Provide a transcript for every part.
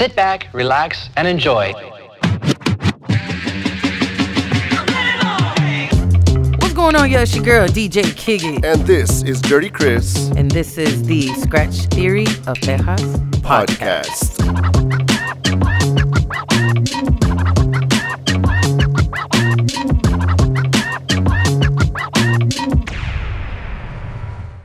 Sit back, relax, and enjoy. What's going on, yo? It's your girl, DJ Kiggy. And this is Dirty Chris And this is the Scratch Theory of Texas podcast.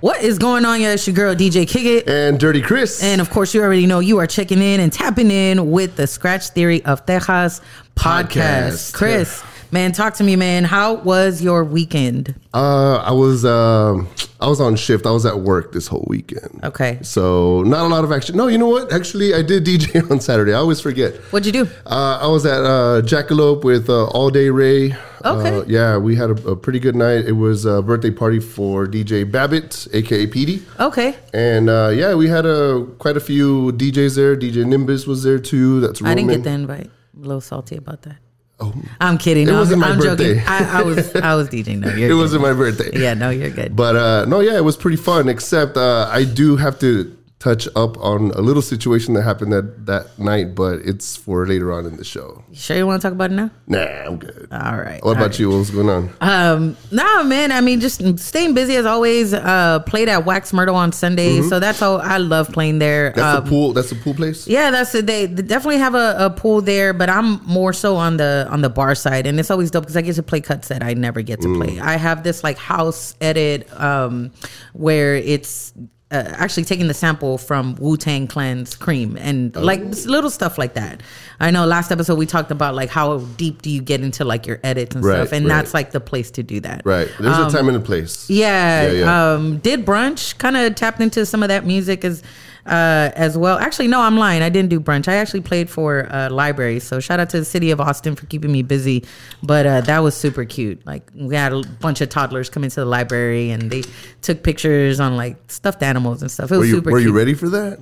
What is going on, yo? It's your girl, DJ Kiggy. And Dirty Chris. And of course, you already know you are checking in and tapping in with the Scratch Theory of Texas podcast. Podcast. Chris, man, talk to me, man. How was your weekend? uh, I was um I was on shift. I was at work this whole weekend. Okay. So not a lot of action. No, you know what? Actually, I did DJ on Saturday. I always forget. What'd you do? Uh, I was at uh, Jackalope with uh, All Day Ray. Okay. Uh, yeah, we had a, a pretty good night. It was a birthday party for DJ Babbitt, aka PD. Okay. And uh, yeah, we had a quite a few DJs there. DJ Nimbus was there too. That's I didn't get the invite. I'm a little salty about that. Oh, I'm kidding. It No, wasn't I'm, my I'm joking. birthday. I, I was I was DJing. No, It good. wasn't my birthday. Yeah, no, you're good. But uh, no, yeah, it was pretty fun. Except uh, I do have to touch up on a little situation that happened that that night, but it's for later on in the show. You sure you want to talk about it now? Nah, I'm good. All right. What all about right. you? What's going on? Um, nah, man. I mean, just staying busy as always. Uh, played at Wax Myrtle on Sunday, so that's how I love playing there. Mm-hmm. That's Um, the pool. That's a pool place. yeah, that's it. They, they definitely have a, a pool there, but I'm more so on the on the bar side, and it's always dope because I get to play cuts that I never get to Mm. play. I have this like house edit um, where it's. Uh, actually taking the sample from Wu Tang Clan's Cream and like Oh. little stuff like that. I know last episode we talked about like how deep do you get into like your edits and Right, stuff, and right. that's like the place to do that. Right. There's Um, a time and a place. Yeah, Yeah, yeah. Um, did brunch. Kind of tapped into some of that music as uh, as well. Actually, no, I'm lying. I didn't do brunch. I actually played for uh, library. So shout out to the city of Austin for keeping me busy. But uh, that was super cute. Like we had a bunch of toddlers come into the library and they took pictures on like stuffed animals and stuff. It was Were you super Were cute. you ready for that?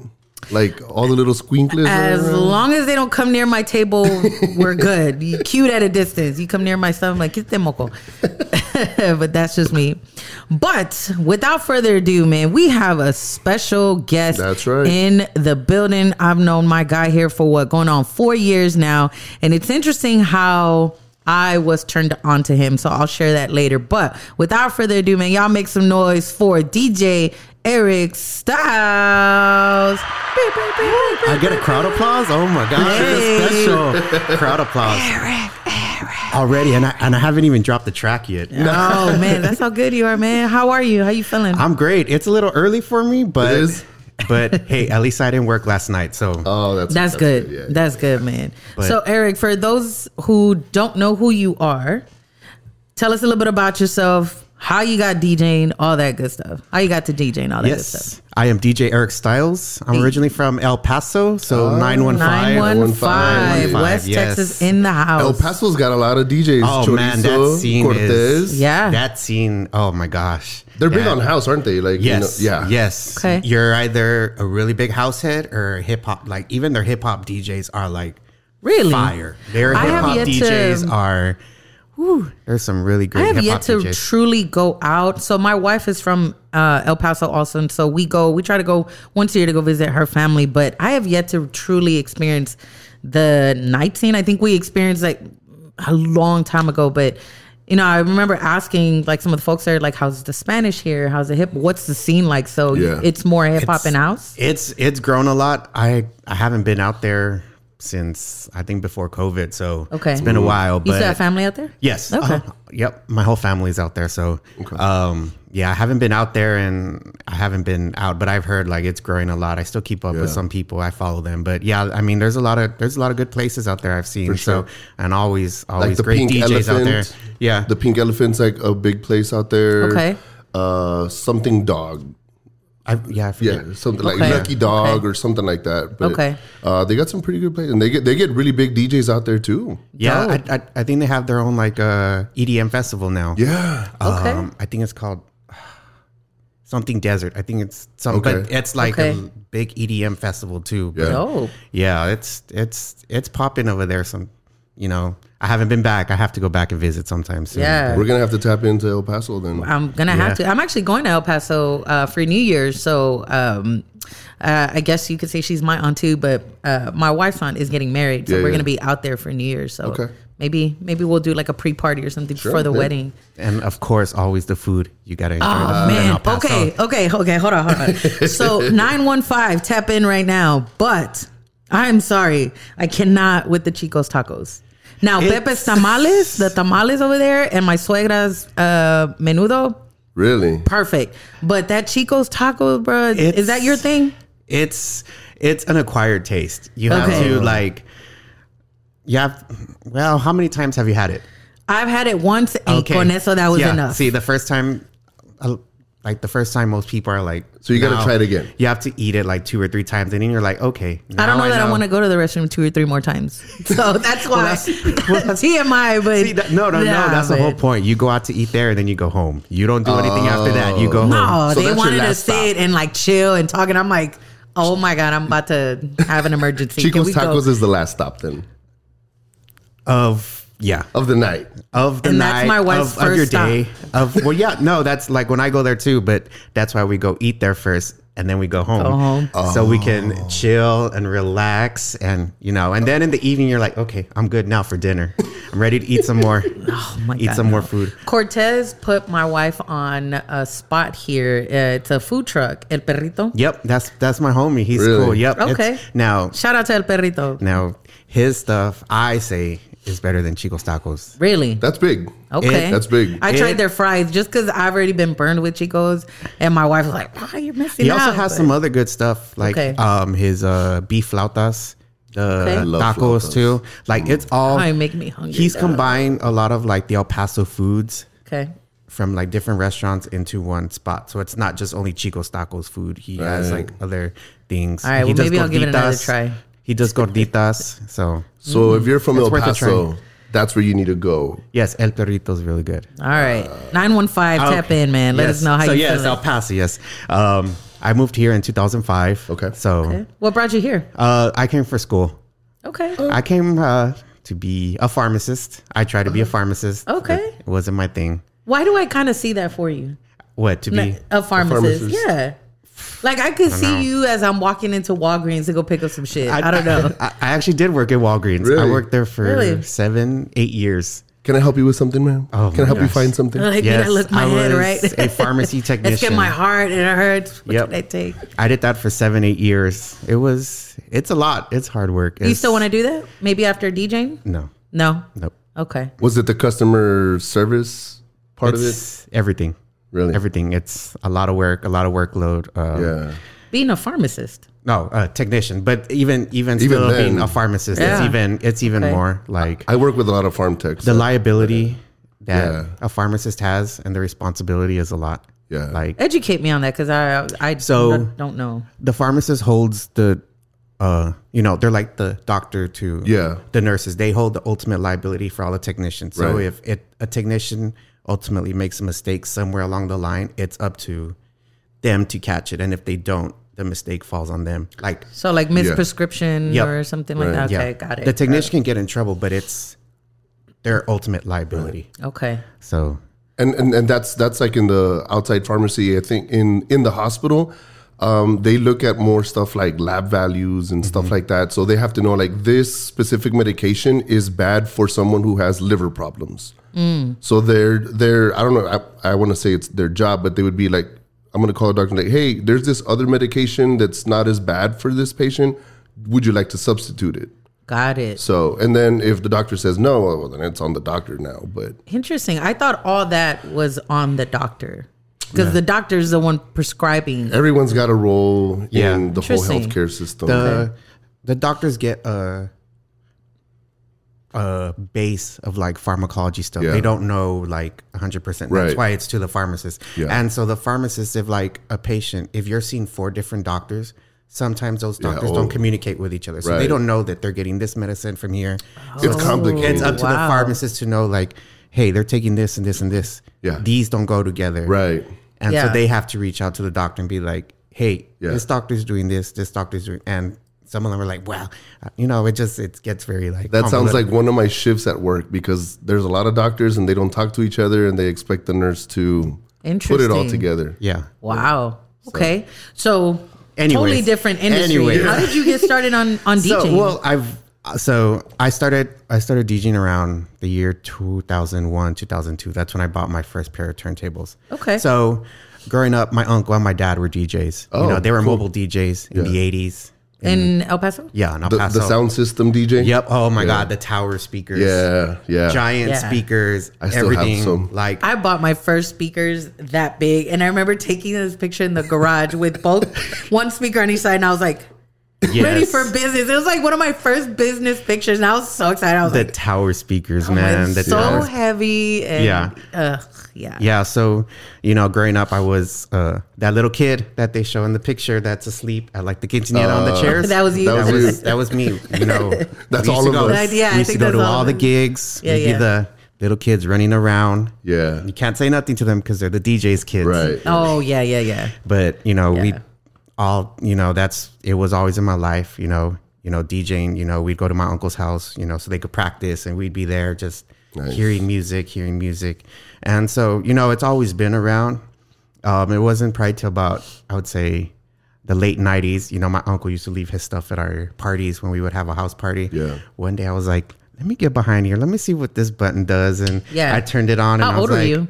Like all the little squinkles. As long as they don't come near my table, we're good. You cute at a distance. You come near my stuff, I'm like, get them moco. but that's just me. But without further ado, man, we have a special guest That's right. in the building. I've known my guy here for what going on four years now. And it's interesting how I was turned on to him. So I'll share that later. But without further ado, man, y'all make some noise for DJ Eriq Stylez. I get a crowd applause. Oh my gosh, Hey. it's special crowd applause already, and I and I haven't even dropped the track yet. Oh man, that's how good you are, man. How are you? How you feeling? I'm great. It's a little early for me, but It is? but hey, at least I didn't work last night, so Oh, that's that's, good. yeah. That's good, man. But- so Eriq, for those who don't know who you are, tell us a little bit about yourself. How you got DJing, all that good stuff. How you got to DJing, all that good yes, stuff. I am DJ Eriq Stylez. I'm originally from El Paso, so oh. nine one Nine five. one five, 915, West yes. Texas in the house. El Paso's got a lot of DJs. Oh Chorizo, man, that scene Cortez. is Yeah. That scene. Oh my gosh, They're big That- on house, aren't they? Like, Yes. you know, yeah, Yes. Okay. You're either a really big house head or hip hop. Like even their hip hop DJs are like Really? fire. Their hip hop yet to- DJs are. Whew, there's some really great. I have yet to truly go out. So my wife is from uh, El Paso also, and so we go. We try to go once a year to go visit her family. But I have yet to truly experience the night scene. I think we experienced like a long time ago, but. You know, I remember asking like some of the folks there, like, "How's the Spanish here? How's the hip? What's the scene like?" So Yeah. it's more hip hop and house. It's it's grown a lot. I I haven't been out there since I think before COVID. So Okay, it's been a while. You But still have family out there? Yes. Okay. Uh, yep. My whole family's out there. So, um, yeah, I haven't been out there and I haven't been out, but I've heard like it's growing a lot. I still keep up with some people. I follow them, but yeah, I mean, there's a lot of there's a lot of good places out there I've seen. Sure. So, and always like always the great Pink DJs Elephant. out there. Yeah. the Pink Elephant's like a big place out there. Okay. Uh, something dog. I, yeah. I forget. Yeah, something like Lucky Dog Okay. or something like that. But, Okay. uh, they got some pretty good places, and they get they get really big DJs out there too. Yeah, Dope. I, I, I think they have their own like uh, EDM festival now. Yeah, Okay. Um, I think it's called something desert. I think it's some, Okay. but it's like Okay. a big EDM festival too. Yeah. Oh, yeah, it's it's it's popping over there. Some you know, I haven't been back. I have to go back and visit sometime soon. Yeah. We're gonna have to tap into El Paso then. I'm gonna have to. I'm actually going to El Paso uh, for New Year's, so um, uh, I guess you could say she's my aunt too. But uh, my wife's aunt is getting married, so Yeah, we're yeah. gonna be out there for New Year's. So Okay. maybe maybe we'll do like a pre-party or something before the yeah. wedding. And of course, always the food. You gotta enjoy Oh food man. El Okay. Okay. Okay. Hold on. Hold on. so nine one five. Tap in right now. But I'm sorry, I cannot with the Chicos tacos. Now It's- Pepe's tamales, the tamales over there, and my suegra's uh, menudo. Really? Perfect. But that Chico's tacos, bro, is that your thing? It's it's an acquired taste. You have Okay. to like. You have. Well, how many times have you had it? I've had it once, and con eso that was Yeah. enough. See, the first time, like the first time, most people are like, So you gotta now try it again. You have to eat it like two or three times, and then you're like, okay. I don't now know that I want to go to the restroom two or three more times. So that's why TMI. But See, that, no, no, Yeah, no. That's the whole point. You go out to eat there, and then you go home. You don't do anything after that. You go oh. home. No, So they that's your wanted to last stop. sit and like chill and talk, and I'm like, oh my god, I'm about to have an emergency. Chico's we go? Tacos is the last stop then Of yeah, of the night. of the And night that's my wife's of, of your stop. day. Of well, yeah, no, that's like when I go there too. But that's why we go eat there first, and then we go home, Go home. so we can chill and relax, and you know. And then in the evening, you're like, okay, I'm good now for dinner. I'm ready to eat some more. Oh my eat God, some no. more food. Cortez put my wife on a spot here. Uh, it's a food truck, El Perrito. Yep, that's that's my homie. He's Really? cool. Yep. Okay. Now, Shout out to El Perrito. now his stuff, I say, is better than Chico's tacos. Really? That's big. Okay, It- That's big. I It- tried their fries just because I've already been burned with Chicos, and my wife was like, "Wow, you're missing He out." also has but- some other good stuff like Okay. um his uh beef flautas, Okay. The tacos too. Like it's all Oh, make me hungry, He's dog. combined a lot of like the El Paso foods Okay, from like different restaurants into one spot. So it's not just only Chico's tacos food. He has like other things. All right, He well, maybe I'll give it another try. He does gorditas. So So if you're from It's El worth a Paso, that's where you need to go. yes, El Perrito is really good. all right, nine one five. Tap in, man. Let Yes. us know how so you yes, feeling. El Paso. Yes, um, I moved here in 2005. Okay. So Okay. What brought you here? uh, I came for school. Okay, I came uh, to be a pharmacist. I tried to be a pharmacist. Okay. It wasn't my thing. why do I kind of see that for you? What to be? A pharmacist. pharmacist. Yeah. Like I could see know. you as I'm walking into Walgreens to go pick up some shit. I, don't know. I, I actually did work at Walgreens. I worked there for Really? seven, eight years. Can I help you with something, ma'am? Oh, Can I my help you find something? like, Yes, I look my I head, was right? a pharmacy Let's get technician. my heart and it hurts. What Yep. should I take? I did that for seven, eight years. It was. It's a lot. It's hard work. You still want to do that? Maybe after DJing? No. No. Nope. Okay. Was it the customer service part of it? everything. Really? Everything. It's a lot of work. A lot of workload. Uh, Yeah. Being a pharmacist. No, uh, technician. But even even Even still being a pharmacist, Yeah. it's even it's even Okay. more like I work with a lot of pharm techs. the so- liability that Yeah. a pharmacist has and the responsibility is a lot. Yeah. Like Educate me on that because I I So- don't, don't know. the pharmacist holds the uh you know they're like the doctor to Yeah. the nurses they hold the ultimate liability for all the technicians so Right. if it a technician ultimately makes a mistake somewhere along the line it's up to them to catch it and if they don't the mistake falls on them like So like misprescription Yep. or something like that. Okay, got it. the technician can get in trouble but it's their ultimate liability Okay. so and, and and that's that's like in the outside pharmacy. I think in in the hospital, um, they look at more stuff like lab values and stuff like that. So they have to know like this specific medication is bad for someone who has liver problems. Mm. So they're they're I don't know. I, I want to say it's their job, but they would be like, I'm gonna call a doctor and like, hey, there's this other medication that's not as bad for this patient. Would you like to substitute it? Got it. So and then if the doctor says no, well then it's on the doctor now. But Interesting. I thought all that was on the doctor because the doctor's the one prescribing. everyone's got a role Yeah. in the whole healthcare system. the the doctors get a a base of like pharmacology stuff. Yeah. They don't know like 100%. That's why it's to the pharmacist. Yeah. And so the pharmacist if like a patient if you're seeing four different doctors, sometimes those doctors oh. don't communicate with each other. So they don't know that they're getting this medicine from here. it's complicated. It's up to the Wow. pharmacist to know like hey, they're taking this and this and this. Yeah. These don't go together. right. And Yeah. so they have to reach out to the doctor and be like, hey, Yeah. this doctor's doing this, this doctor's doing, and some of them are like, well, uh, you know, it just it gets very like That sounds like one of my shifts at work because there's a lot of doctors and they don't talk to each other and they expect the nurse to put it all together. yeah. Wow. Okay. So Anyways. totally different industry. Anyways. How did you get started on on DJing? So well, I've so I started I started DJing around the year 2001 2002. That's when I bought my first pair of turntables. Okay. So growing up, my uncle and my dad were DJs. Oh, you know, they were cool. mobile DJs in the 80s. In El Paso. Yeah, in El The, Paso. the sound system DJ? Yep. Oh my Yeah. God, the tower speakers. Yeah, yeah. Giant Yeah. speakers. I still have everything. some. Like I bought my first speakers that big, and I remember taking this picture in the garage with both one speaker on each side, and I was like, ready yes. for business. It was like one of my first business pictures, and I was so excited. I was the like, tower speakers, oh, man. it's The so tower heavy. And, Yeah. uh, yeah. Yeah, so you know, growing up, I was uh, that little kid that they show in the picture that's asleep at like the quinceanera on the chairs. That was you. That That was was that was me. You know, That's all of go- us. Yeah, I we used think to go to all all the gigs. Yeah, yeah. be the little kids running around. Yeah. You can't say nothing to them because they're the DJ's kids. Right. Oh yeah, yeah, yeah. But you know, we all you know that's it was always in my life. You know, you know, DJing. You know, we'd go to my uncle's house. You know, so they could practice, and we'd be there just Nice. hearing music, hearing music, and so you know, it's always been around. Um, it wasn't probably till about I would say the late '90s. You know, my uncle used to leave his stuff at our parties when we would have a house party. Yeah. One day I was like, let me get behind here. Let me see what this button does, and Yeah. I turned it on. How and I was old were like, you?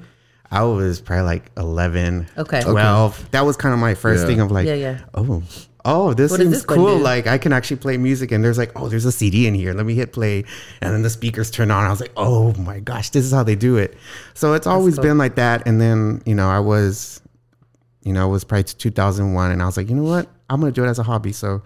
I was probably like 11, Okay. Okay. 12. That was kind of my first Yeah. thing of like, Yeah, yeah. oh, oh, this What seems this cool. Like I can actually play music, and there's like, oh, there's a CD in here. Let me hit play, and then the speakers turn on. I was like, oh my gosh, this is how they do it. So it's always cool. been like that. And then you know, I was, you know, it was probably 2001, and I was like, you know what, I'm gonna do it as a hobby. So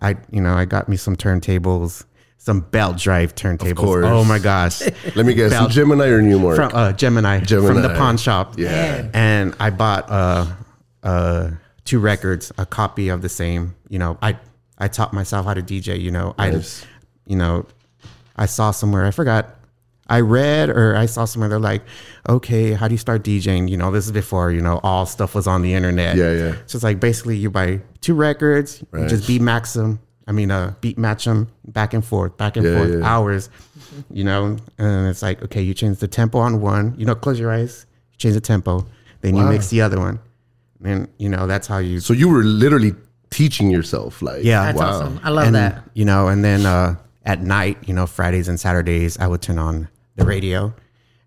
I, you know, I got me some turntables. Some belt drive turntables. course. Oh my gosh! Let me guess. Bell- Gemini or Numark? from uh, Gemini, from the pawn shop. Yeah. and I bought uh, uh, two records, a copy of the same. You know, I I taught myself how to DJ. You know, Nice. I you know I saw somewhere I forgot. I read or I saw somewhere they're like, okay, how do you start DJing? You know, this is before you know all stuff was on the internet. Yeah, yeah. So it's like basically you buy two records, you Right. just beat max them. I mean, uh, beat match them back and forth, back and Yeah, forth, yeah. hours. You know, and it's like okay, you change the tempo on one. You know, close your eyes, change the tempo, then you mix the other one, and you know that's how you. So you were literally teaching yourself, like Yeah. That's wow. awesome. I love and, that. You know, and then uh, at night, you know, Fridays and Saturdays, I would turn on the radio,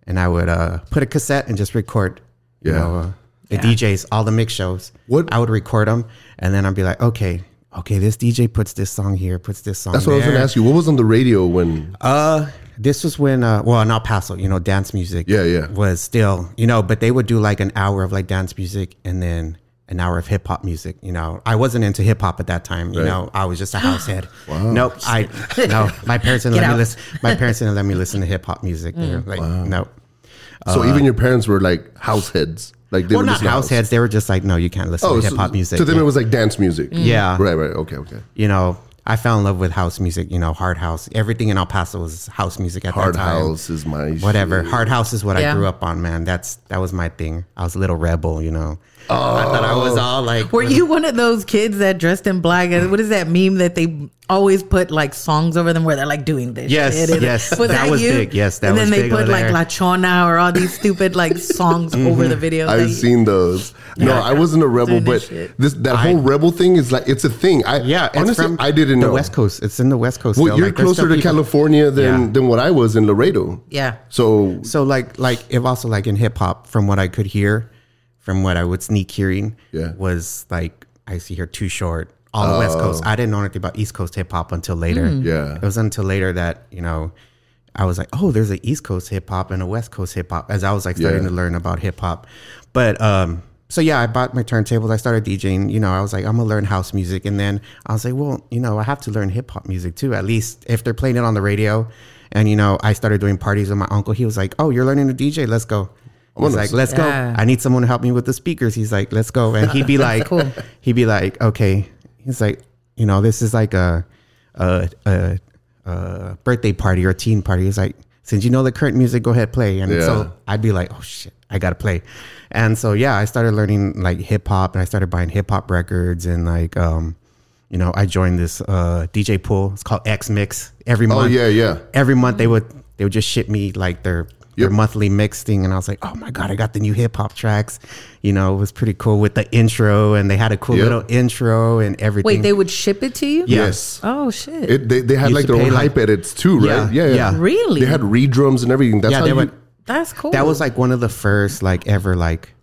and I would uh, put a cassette and just record. You Yeah. know, uh, the Yeah. DJs, all the mix shows. What- I would record them, and then I'd be like, okay, okay, this DJ puts this song here, puts this song. That's what I was going to ask you. What was on the radio when? Uh, this was when, uh, well, in El Paso, you know, dance music. Yeah, yeah. Was still, you know, but they would do like an hour of like dance music and then an hour of hip hop music. You know, I wasn't into hip hop at that time. You Right. know, I was just a house head. Nope. I no. My parents didn't Get let out. me listen. My parents didn't let me listen to hip hop music. They were Mm. like, no. So even your parents were like house heads, like they uh, Well, were not listening to house heads. They were just like, no, you can't listen Oh, to hip hop music. To them, it was like dance music. Yeah. Right. Right. Okay. Okay. you know, I fell in love with house music. You know, hard house. Everything in El Paso was house music at Hard that time. Hard house is my whatever. shit. Hard house is what Yeah. I grew up on, man. That's that was my thing. I was a little rebel, you know. I thought I was oh. all like, Were uh, you one of those kids that dressed in black? And What is that meme that they always put like songs over them where they're like doing this? Yes, shit? And- yes, that was big. Yes, that and was then they big put like there. La Chona or all these stupid like songs over mm-hmm. the video. I've that seen those. No, I wasn't a rebel, Doing but this shit. this that whole rebel thing is like it's a thing. I yeah. It's honestly I didn't the know. West Coast. It's in the West Coast. Well, still. you're Like, closer to people- California than Yeah. than what I was in Laredo. Yeah. So So like like if also like in hip hop, from what I could hear, from what I would sneak hearing, Yeah. was like I see here too short. All the West Coast. I didn't know anything about East Coast hip hop until later. Yeah. It was until later that, you know, I was like, oh, there's an East Coast hip hop and a West Coast hip hop as I was like starting Yeah. to learn about hip hop. But um so yeah, I bought my turntables. I started DJing. You know, I was like, I'm gonna learn house music, and then I was like, well, you know, I have to learn hip hop music too. At least if they're playing it on the radio. And you know, I started doing parties with my uncle. He was like, "Oh, you're learning to DJ? Let's go." I was gonna like, "Let's Yeah. go." I need someone to help me with the speakers. He's like, "Let's go," and he'd be like, cool. he'd be like, "Okay." He's like, you know, this is like a a, a, a birthday party or a teen party. He's like, since you know the current music, go ahead play. And Yeah. so I'd be like, oh shit, I gotta play. And so yeah, I started learning like hip hop, and I started buying hip hop records and like um you know, I joined this uh, DJ pool. It's called X Mix. Every month, Oh yeah, yeah. every month they would they would just ship me like their their Yep. monthly mix thing, and I was like, oh my god, I got the new hip hop tracks. You know, it was pretty cool with the intro, and they had a cool Yep. little intro and everything. Wait, they would ship it to you? Yeah. Yes. Oh shit. It, they, they had Used like their own like- hype edits too, right? Yeah, yeah. Really? They had redrums and everything. That's yeah, how they you, would. That's cool. That was like one of the first like ever like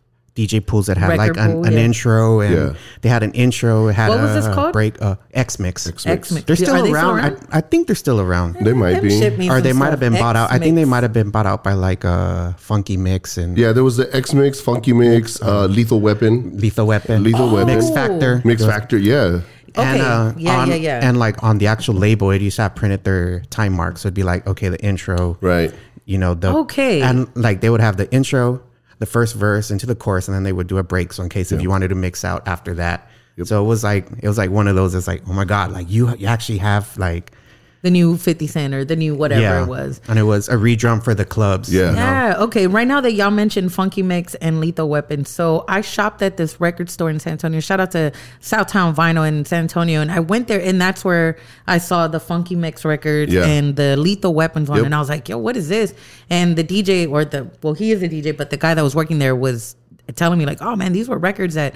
DJ pools that had Record like an, pool, an yeah. intro and Yeah. they had an intro. It had What was this called? break uh, X Mix. X-Mix. They're still Are they around. still around? I, I think they're still around. They might Them be. or they might have been bought out. I think they might have been bought out by like uh, Funky Mix and Yeah, there was the X Mix, Funky Mix, uh, Lethal Weapon, Lethal Weapon, Lethal Weapon. Mix Factor, Mix Factor. Yeah, Okay. uh, Yeah, on- yeah, yeah. And like on the actual label, it used to have printed their time marks. So it'd be like, okay, the intro, right. you know, the Okay. and like they would have the intro, the first verse into the chorus, and then they would do a break. So in case if you wanted to mix out after that. So it was like it was like one of those. It's like, oh my god, like you you actually have like the new 50 Cent or the new whatever yeah, it was. and it was a redrum for the clubs. Yeah. you know? Yeah. Okay. Right now that y'all mentioned Funky Mix and Lethal Weapon, so I shopped at this record store in San Antonio. Shout out to Southtown Vinyl in San Antonio, and I went there, and that's where I saw the Funky Mix records Yeah. and the Lethal Weapons one, Yep. and I was like, "Yo, what is this?" And the DJ or the well, he is a DJ, but the guy that was working there was telling me like, "Oh man, these were records that."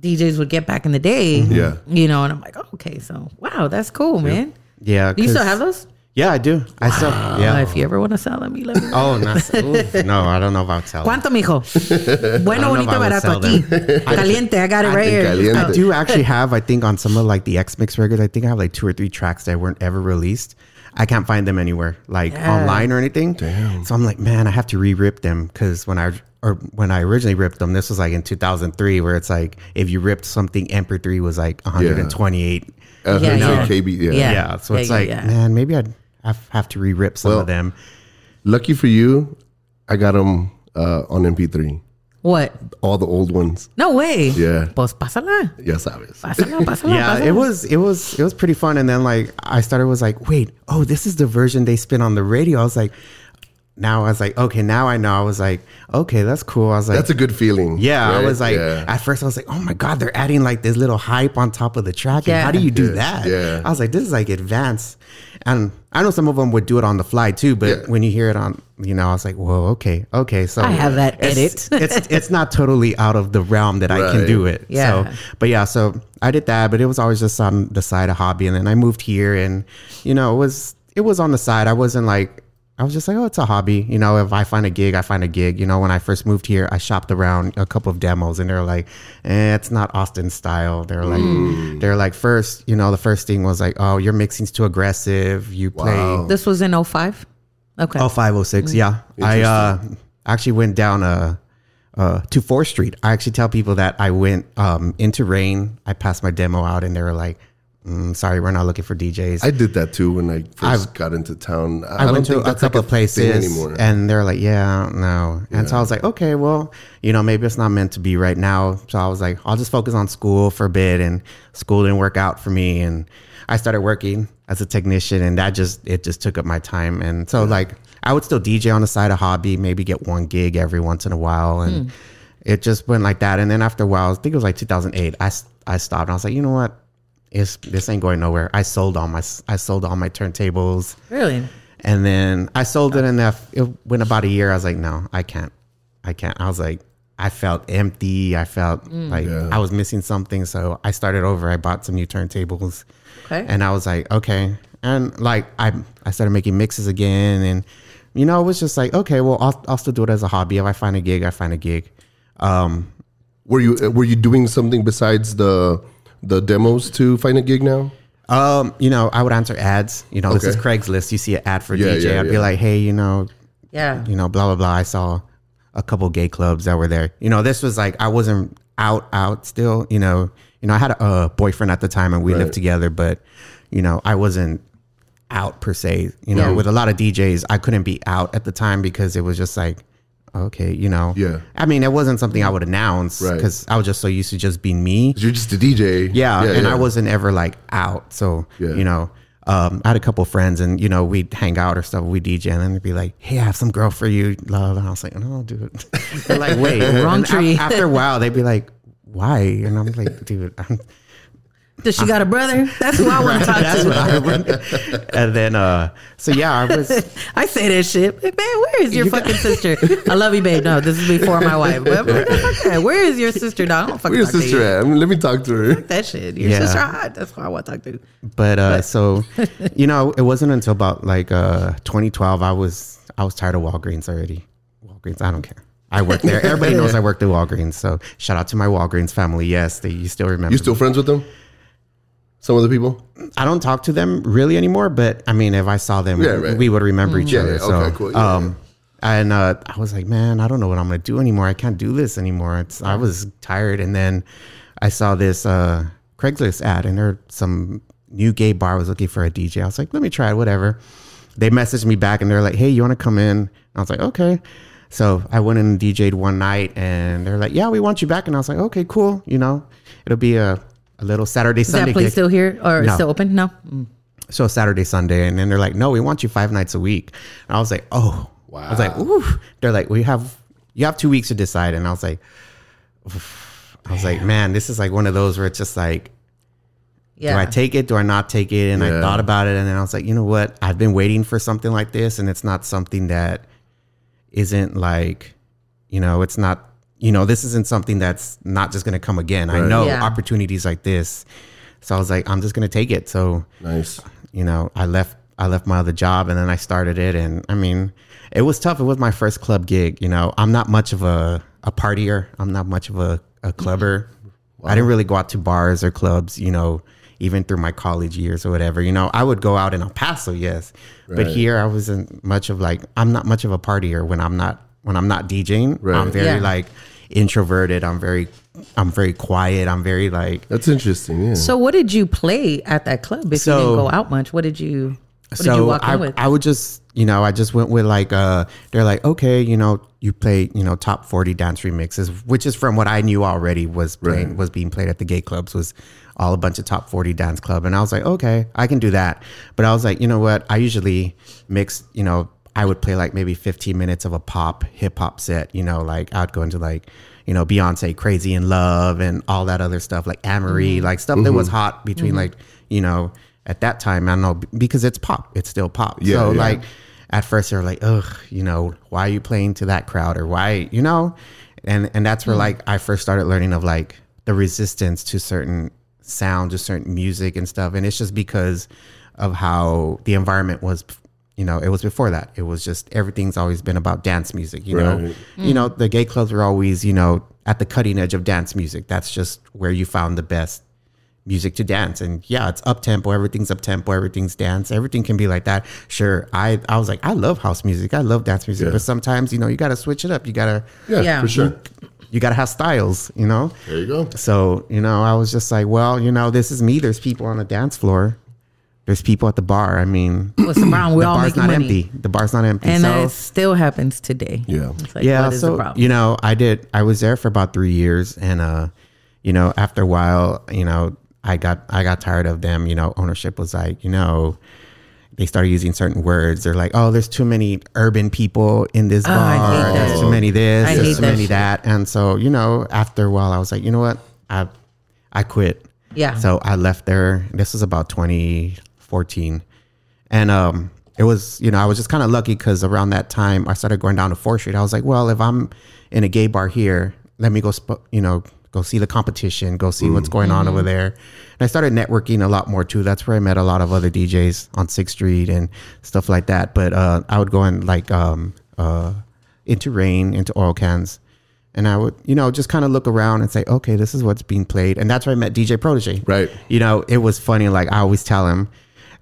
DJs would get back in the day, mm-hmm. Yeah. you know, and I'm like, oh, okay, so wow, that's cool, man. Yeah. Do you still 'cause- have those? Yeah, I do. I still. Yeah. if you ever want to sell them, you let me know. Oh, nice. Oof, no, I don't know about selling. ¿Cuánto, mijo? Bueno, I don't know bonito, if I would barato sell aquí. Caliente, I got it right here. Caliente. I do actually have, I think, on some of like the X Mix records, I think I have like two or three tracks that weren't ever released. I can't find them anywhere, like Yeah. online or anything. Damn. So I'm like, man, I have to re-rip them because when I or when I originally ripped them, this was like in 2003, where it's like if you ripped something, MP3 was like 128. Uh, Yeah, yeah, yeah. KB. Yeah. Yeah. Yeah. so it's yeah, like, yeah. man, maybe I'd have, have to re-rip some Well, of them. Lucky for you, I got them uh, on MP3. What? All the old ones. No way. Yeah. Pues pásala. Ya sabes. Pásala, pásala, yeah pásala. it was it was it was pretty fun and then like i started was like wait oh this is the version they spin on the radio i was like now i was like okay now i know i was like okay that's cool i was like That's a good feeling. yeah i was like Yeah. at first i was like oh my god they're adding like this little hype on top of the track and Yeah. how do you do Yeah, that yeah. i was like this is like advanced and i know some of them would do it on the fly too but Yeah. when you hear it on you know i was like whoa okay okay so I have that it's, edit. it's it's not totally out of the realm that i can do it Yeah. so but yeah, so I did that, but it was always just on the side of hobby. And then I moved here and, you know, it was, it was on the side. I wasn't like, I was just like, oh, it's a hobby. You know, if I find a gig, I find a gig. You know, when I first moved here, I shopped around a couple of demos and they're like, eh, it's not Austin style. They're like, Mm. they're like, first, you know, the first thing was like, oh, your mixing's too aggressive. You play Wow. This was in 05? Okay. Oh, 506. Yeah. I uh, actually went down uh, uh, to 4th Street. I actually tell people that I went um, into rain. I passed my demo out and they were like, mm, sorry, we're not looking for DJs. I did that too when I 1st I've- got into town. I, I, don't went to think a that's like couple of thing places anymore. and they're like, yeah, no. And so I was like, okay, well, you know, maybe it's not meant to be right now. So I was like, I'll just focus on school for a bit and school didn't work out for me. And I started working as a technician and that just, it just took up my time. And so like, I would still DJ on the side of hobby, maybe get one gig every once in a while. And it just went like that. And then after a while, I think it was like 2008, I, I stopped and I was like, you know what? It's, this ain't going nowhere. I sold all my, I sold all my turntables. Really? And then I sold it, enough. it went about a year. I was like, no, I can't, I can't. I was like, I felt empty. I felt like Yeah. I was missing something. So I started over. I bought some new turntables, Okay. and I was like, okay. And like I, I started making mixes again, and you know, it was just like, okay, well, I'll, I'll still do it as a hobby. If I find a gig, I find a gig. Um, were you were you doing something besides the the demos to find a gig now? um, you know, I would answer ads. You know, this is Craigslist. You see an ad for Yeah, DJ. yeah, I'd be yeah. like, hey, you know, Yeah. you know, blah blah blah. I saw a couple gay clubs that were there. You know, this was like I wasn't out out still. You know, you know, I had a, a boyfriend at the time and we Right. lived together, but you know, I wasn't out per se. You know, Yeah. with a lot of DJs, I couldn't be out at the time because it was just like, okay, you know, Yeah. I mean, it wasn't something I would announce Right. because I was just so used to just being me. You're just a DJ. Yeah, and yeah. I wasn't ever like out. So Yeah. you know, um, I had a couple friends, and you know, we'd hang out or stuff. We'd DJ, and then they'd be like, "Hey, I have some girl for you." Blah, blah, blah. I was like, "No, dude." They're like, "Wait, Wrong tree. after a while, they'd be like, "Why?" And I'm like, "Dude." I'm, Does she got a brother? That's who I want to talk That's to. what I would. And then, uh, so yeah, I was. I say that shit. Man, where is your You got- fucking sister? I love you, babe. No, this is before my wife. But where, the fuck at? Where is your sister, dog? I don't fucking Where's your talk to sister you. at? I mean, let me talk to her. That shit. Your Yeah. sister hot. That's who I want to talk to. But uh, so, you know, it wasn't until about like uh 2012 I was I was tired of Walgreens already. Walgreens, I don't care. I work there. Everybody knows I worked at Walgreens. So shout out to my Walgreens family. Yes, they you still remember. You still friends with them? Some of the people? I don't talk to them really anymore, but I mean, if I saw them, Yeah, right. we would remember each Yeah, other. yeah, so, okay, cool. Yeah, um, and uh, I was like, man, I don't know what I'm gonna do anymore. I can't do this anymore. It's I was tired, and then I saw this uh, Craigslist ad, and there some new gay bar was looking for a DJ. I was like, let me try it, whatever. They messaged me back, and they're like, hey, you want to come in? I was like, okay. So I went in and DJ'd one night, and they're like, yeah, we want you back, and I was like, okay, cool. You know, it'll be a a little Saturday Is Sunday that place gig. still here or No. still open? No. So Saturday, Sunday, and then they're like, "No, we want you five nights a week." And I was like, "Oh, wow!" I was like, "Ooh." They're like, "We have you have two weeks to decide," and I was like, Oof. "I was like, man, this is like one of those where it's just like, Yeah. do I take it? Do I not take it?" And I thought about it, and then I was like, "You know what? I've been waiting for something like this, and it's not something that isn't like, you know, it's not." You know, this isn't something that's not just going to come again. I know Yeah. opportunities like this. So I was like, I'm just going to take it. So Nice. you know, I left I left my other job and then I started it and I mean, it was tough. It was my first club gig, you know. I'm not much of a, a partier. I'm not much of a, a clubber. I didn't really go out to bars or clubs, you know, even through my college years or whatever. You know, I would go out in El Paso, yes. But here I wasn't much of like I'm not much of a partier when I'm not when I'm not DJing. Right. I'm very Yeah. like introverted. I'm very I'm very quiet. I'm very like That's interesting. Yeah. So what did you play at that club if you didn't go out much? What did you what did you so walk I, in with? I would just you know i just went with like uh they're like okay you know you play you know top 40 dance remixes which is from what i knew already was playing Right. was being played at the gay clubs was all a bunch of top 40 dance club and i was like okay i can do that but i was like you know what i usually mix you know i would play like maybe 15 minutes of a pop hip hop set you know like i'd go into like you know beyonce crazy in love and all that other stuff like Amerie mm-hmm. like stuff that was mm-hmm. hot between mm-hmm. like you know at that time i don't know because it's pop it's still pop. Yeah, so yeah. like at first they're like ugh you know why are you playing to that crowd? or why you know? And and that's where mm. like i first started learning of like the resistance to certain sound to certain music and stuff. And it's just because of how the environment was you know it was before that. It was just everything's always been about dance music you know? Right. you know mm. the gay clubs were always you know at the cutting edge of dance music. That's just where you found the best music to dance. And yeah it's up tempo. Everything's up tempo. Everything's dance. Everything can be like that. Sure i i was like i love house music. I love dance music. Yeah. but sometimes you know you got to switch it up. You got to yeah, Yeah. for sure. you got to have styles you know? There you go. so you know i was just like well you know this is me. There's people on the dance floor there's people at the bar i mean What's the problem? We the all bar's not money. empty the bar's not empty And so that still happens today. Yeah. It's like, yeah what is so problem? you know i did i was there for about three years and uh you know after a while you know i got i got tired of them you know ownership was like you know they started using certain words they're like oh there's too many urban people in this Oh, I hate bar that there's too many this I there's hate too that many shit. that and so you know after a while i was like you know what i i quit Yeah. so i left there this was about 2014 and um it was you know i was just kind of lucky because around that time i started going down to fourth street i was like well if i'm in a gay bar here let me go sp- you know go see the competition go see what's going on over there and i started networking a lot more too that's where i met a lot of other djs on sixth street and stuff like that but uh i would go in like um uh into rain into oil cans and I would, you know, just kind of look around and say, okay, this is what's being played. And that's where I met DJ Protege. Right. You know, it was funny. Like I always tell him,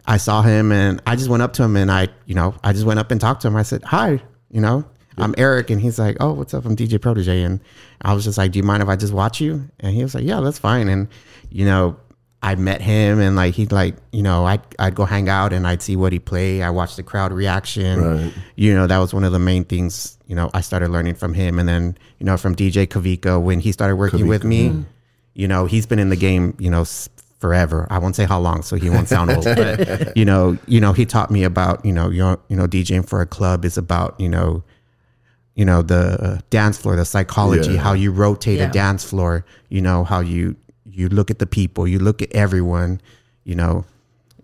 I saw him and I just went up to him and I, you know, I just went up and talked to him. I said, hi, you know, I'm Eriq. And he's like, oh, what's up? I'm DJ Protege. And I was just like, do you mind if I just watch you? And he was like, yeah, that's fine. And, you know, I met him and like he'd like you know I'd I'd go hang out and I'd see what he play. I watched the crowd reaction. Right. You know that was one of the main things you know I started learning from him and then you know from DJ Kavika when he started working with me. You know he's been in the game you know forever. I won't say how long so he won't sound old. But you know you know he taught me about you know you know, you know DJing for a club is about you know you know the uh, dance floor the psychology Yeah. how you rotate Yeah. a dance floor you know how you you look at the people, you look at everyone, you know,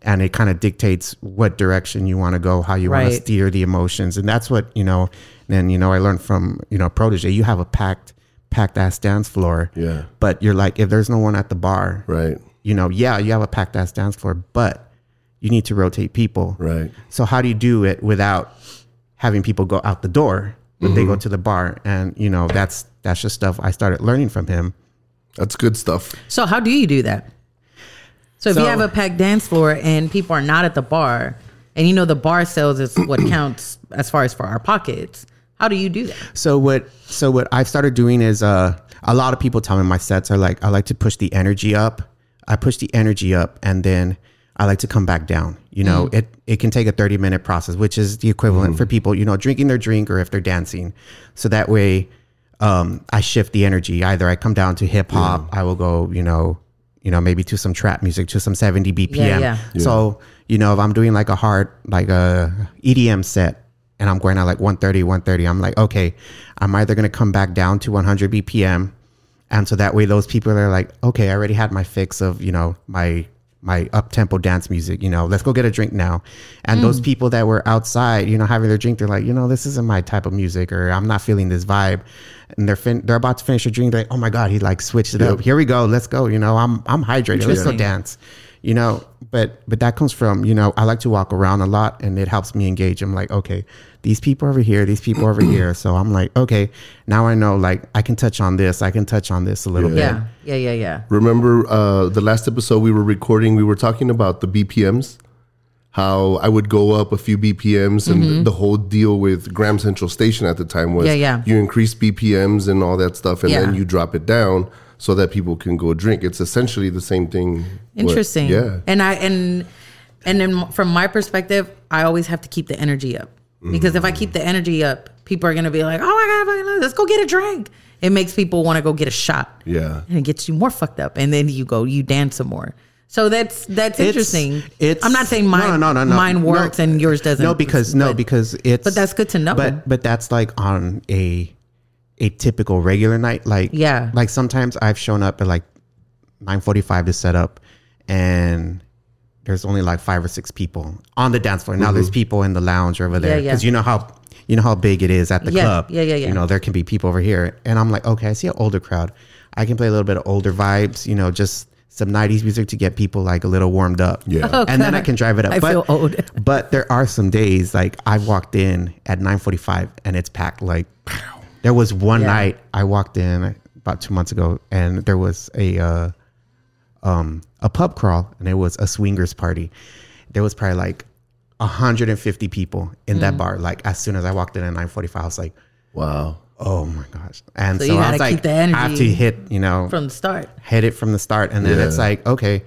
and it kind of dictates what direction you want to go, how you want to steer the emotions. And that's what, you know, then, you know, I learned from, you know, Protege, you have a packed, packed ass dance floor. Yeah. But you're like, if there's no one at the bar, Right. You know, yeah, you have a packed ass dance floor, but you need to rotate people. Right. So how do you do it without having people go out the door when they go to the bar? And you know, that's that's just stuff I started learning from him. That's good stuff. So how do you do that? So if you have a packed dance floor and people are not at the bar, and you know the bar sales is what counts as far as for our pockets, how do you do that? So what so what I've started doing is uh a lot of people tell me my sets are like I like to push the energy up. I push the energy up and then I like to come back down. You know, it it can take a 30 minute process, which is the equivalent for people, you know, drinking their drink or if they're dancing. So that way um I shift the energy. Either I come down to hip hop, I will go, you know, you know, maybe to some trap music, to some 70 BPM. Yeah, yeah. So, you know, if I'm doing like a hard like a EDM set and I'm going at like 130, 130, I'm like, okay, I'm either going to come back down to 100 BPM. And so that way those people are like, okay, I already had my fix of, you know, my my up tempo dance music, you know, let's go get a drink now. And those mm. people that were outside, you know, having their drink, they're like, you know, this isn't my type of music or I'm not feeling this vibe. And they're fin- they're about to finish a drink. They're like, oh my God, he like switched it up. Here we go. Let's go. You know, I'm I'm hydrated. Let's go dance you know but but that comes from you know i like to walk around a lot and it helps me engage i'm like okay these people over here these people over here so i'm like okay now i know like i can touch on this i can touch on this a little bit Yeah, yeah, yeah, yeah. Remember uh, the last episode we were recording? We were talking about the BPMs. How I would go up a few BPMs, and the whole deal with Graham Central Station at the time was Mm-hmm. Yeah, yeah. you increase BPMs and all that stuff, and then you drop it down so that people can go drink. It's essentially the same thing. what- Interesting. yeah. And I and and then from my perspective, I always have to keep the energy up because if I keep the energy up, people are gonna be like, "Oh my god, let's go get a drink." It makes people want to go get a shot. Yeah. and it gets you more fucked up, and then you go, you dance some more. So that's that's It's- interesting. it's- I'm not saying mine no, no, no, no. mine No. works and yours doesn't. no because no because it's but that's good to know. but but that's like on a a typical regular night like Yeah. like sometimes i've shown up at like 9.45 to set up and there's only like five or six people on the dance floor now there's mm-hmm. people in the lounge over there Yeah, yeah. because you know how you know how big it is at the Yeah, club yeah, yeah, yeah. you know there can be people over here and i'm like okay i see an older crowd i can play a little bit of older vibes you know just some 90s music to get people like a little warmed up Yeah. and then i can drive it up I but, feel old. but there are some days like I walked in at 9:45 and it's packed. Like there was one Yeah. night I walked in about two months ago and there was a uh, um a pub crawl and it was a swingers party. There was probably like 150 people in Mm. that bar. Like as soon as I walked in at 9:45, I was like, Wow. oh my gosh! And So so, you I gotta was like, keep the I have to hit you know from the start. hit it from the start and then Yeah. it's like okay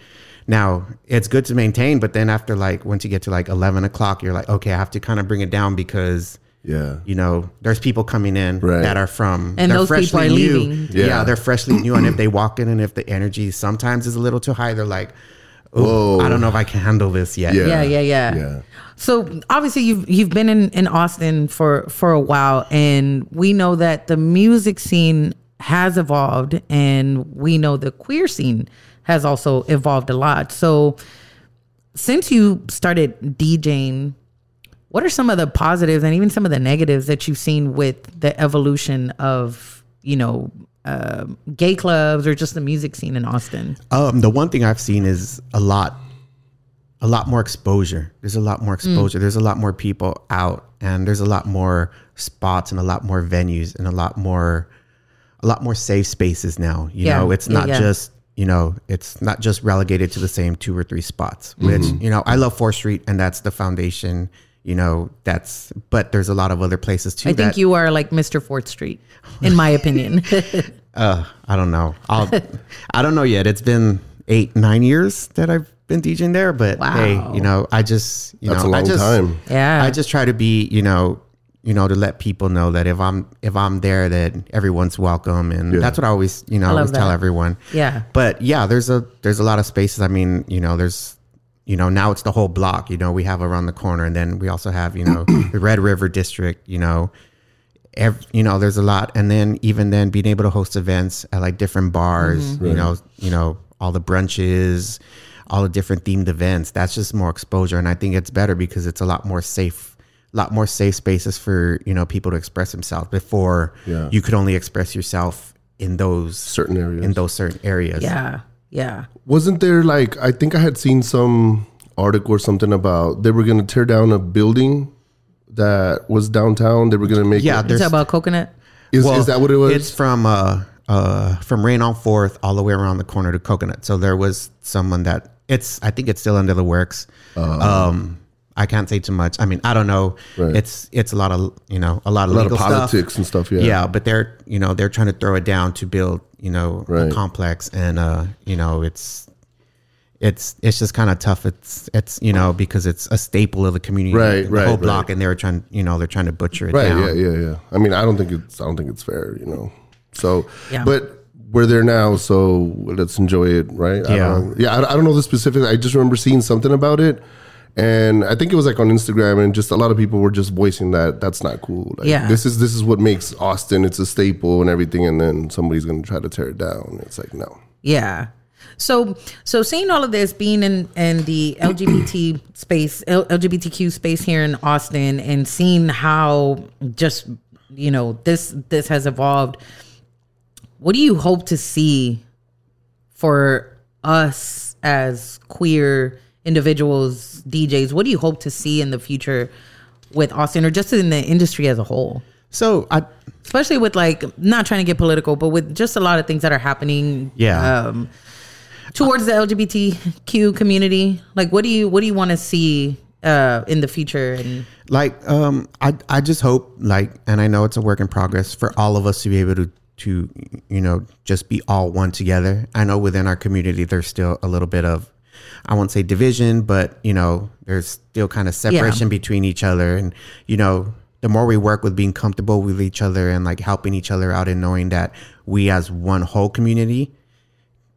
now it's good to maintain but then after like once you get to like 11 o'clock you're like okay i have to kind of bring it down because Yeah. you know there's people coming in Right. that are from And they're those people freshly are new. leaving. Yeah. yeah. they're freshly new and if they walk in and if the energy sometimes is a little too high they're like oh i don't know if i can handle this yet Yeah. Yeah, yeah, yeah. Yeah. So obviously you've you've been in, in Austin for for a while and we know that the music scene has evolved and we know the queer scene has also evolved a lot. So since you started DJing, what are some of the positives and even some of the negatives that you've seen with the evolution of, you know, uh, gay clubs or just the music scene in Austin? Um, the one thing I've seen is a lot, a lot more exposure. There's a lot more exposure. There's a lot more people out, and there's a lot more spots and a lot more venues and a lot more, a lot more safe spaces now. You Yeah. know, it's not yeah. just you know, it's not just relegated to the same two or three spots. Which you know, I love Fourth Street, and that's the foundation. You know, that's but there's a lot of other places too. I think that- you are like Mr. Fourth Street, in my opinion. uh, I don't know. I'll, I don't know yet. It's been eight, nine years that I've been DJing there, but Wow. hey, you know, I just, you That's know, a long I just, time. Yeah. I just try to be, you know, you know, to let people know that if I'm, if I'm there, that everyone's welcome. And Yeah. that's what I always, you know, I I love always tell everyone. Yeah. But yeah, there's a, there's a lot of spaces. I mean, you know, there's, you know, now it's the whole block, you know, we have around the corner and then we also have, you know, the Red River district, you know, ev- you know, there's a lot, and then even then being able to host events at like different bars, Mm-hmm. you know, you know, all the brunches, all the different themed events. That's just more exposure, and I think it's better because it's a lot more safe, a lot more safe spaces for you know people to express themselves. Before Yeah. you could only express yourself in those Certain areas. in those certain areas. Yeah. Yeah. Wasn't there like I think I had seen some article or something about they were going to tear down a building that was downtown. They were going to make Yeah, it, You talk about coconut? is, is that what it was? It's from uh uh from Rain on Fourth all the way around the corner to Coconut. So there was someone that it's I think it's still under the works. um I can't say too much. I mean, I don't know. Right. It's it's a lot of you know a lot of a lot legal of stuff. politics and stuff. Yeah. Yeah, but they're you know they're trying to throw it down to build you know Right. complex and uh you know it's it's it's just kind of tough. It's it's you know because it's a staple of the community, Right, the right, whole right. block, and they were trying you know they're trying to butcher it Right. down. Yeah. Yeah. Yeah. I mean, I don't think it's. I don't think it's fair. You know. So, Yeah. but we're there now, so let's enjoy it, right? I Yeah. don't, yeah. I, I don't know the specifics. I just remember seeing something about it, and I think it was like on Instagram, and just a lot of people were just voicing that that's not cool. Like, Yeah. This is this is what makes Austin. It's a staple and everything, and then somebody's going to try to tear it down. It's like no. Yeah. So so seeing all of this being in in the LGBT space, L- LGBTQ space here in Austin, and seeing how just you know this this has evolved. What do you hope to see for us as queer individuals, DJs? What do you hope to see in the future with Austin, or just in the industry as a whole? So I especially with like not trying to get political, but with just a lot of things that are happening. Yeah. Um, towards the LGBTQ community, like what do you what do you want to see uh, in the future? And like um i i just hope like and i know it's a work in progress for all of us to be able to to you know just be all one together i know within our community there's still a little bit of i won't say division but you know there's still kind of separation between each other. And you know the more we work with being comfortable with each other and like helping each other out and knowing that we as one whole community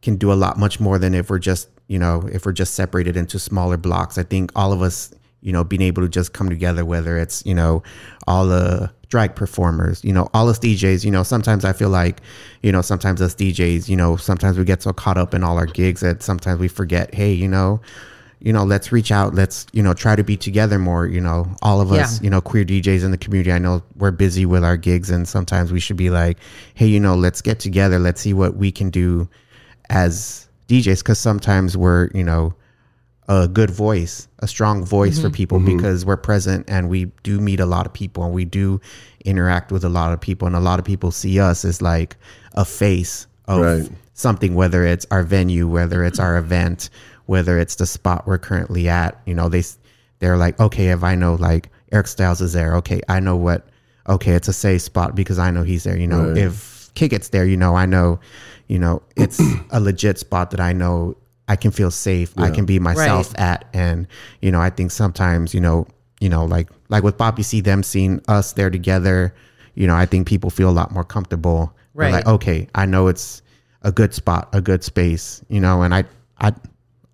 can do a lot much more than if we're just you know if we're just separated into smaller blocks. I think all of us you know being able to just come together whether it's you know all the drag performers you know all us djs you know sometimes i feel like you know sometimes us djs you know sometimes we get so caught up in all our gigs that sometimes we forget hey you know you know let's reach out let's you know try to be together more you know all of us Yeah. you know queer djs in the community i know we're busy with our gigs and sometimes we should be like hey you know let's get together let's see what we can do as DJs because sometimes we're you know a good voice, a strong voice for mm-hmm. people mm-hmm. because we're present and we do meet a lot of people and we do interact with a lot of people. And a lot of people see us as like a face of Right. something whether it's our venue whether it's our event whether it's the spot we're currently at. You know they they're like okay if i know like Eriq Stylez is there okay i know what okay it's a safe spot because i know he's there. You know Right. if Kid gets there, you know, I know, you know, it's a legit spot that I know I can feel safe. I can be myself Right. at. And, you know, I think sometimes, you know, you know, like like with Pop, you see them seeing us there together, you know, I think people feel a lot more comfortable. Right. Like, okay, I know it's a good spot, a good space, you know, and I I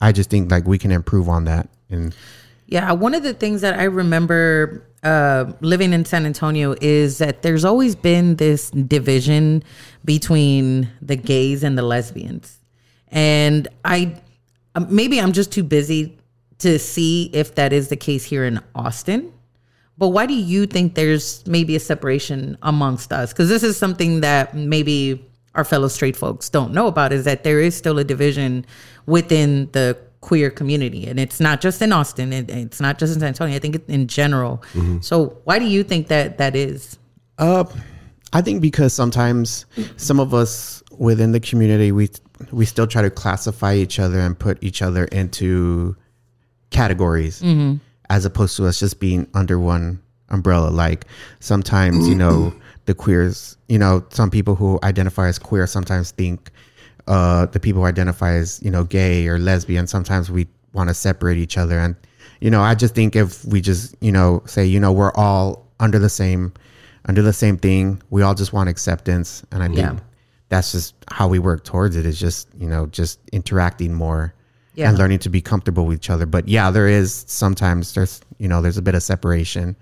I just think like we can improve on that. And Yeah, one of the things that I remember uh, living in San Antonio is that there's always been this division between the gays and the lesbians, and I uh, maybe I'm just too busy to see if that is the case here in Austin. But why do you think there's maybe a separation amongst us? Because this is something that maybe our fellow straight folks don't know about is that there is still a division within the queer community. And it's not just in Austin, it, it's not just in San Antonio, I think in general. So why do you think that that is? Uh, I think because sometimes some of us within the community we we still try to classify each other and put each other into categories as opposed to us just being under one umbrella. Like sometimes you know the queers, you know, some people who identify as queer sometimes think uh, the people who identify as you know gay or lesbian. Sometimes we want to separate each other, and you know, I just think if we just you know say you know we're all under the same under the same thing, we all just want acceptance, and I think Yeah. That's just how we work towards it. Is just you know just interacting more. Yeah. And learning to be comfortable with each other, but yeah, there is sometimes there's you know there's a bit of separation,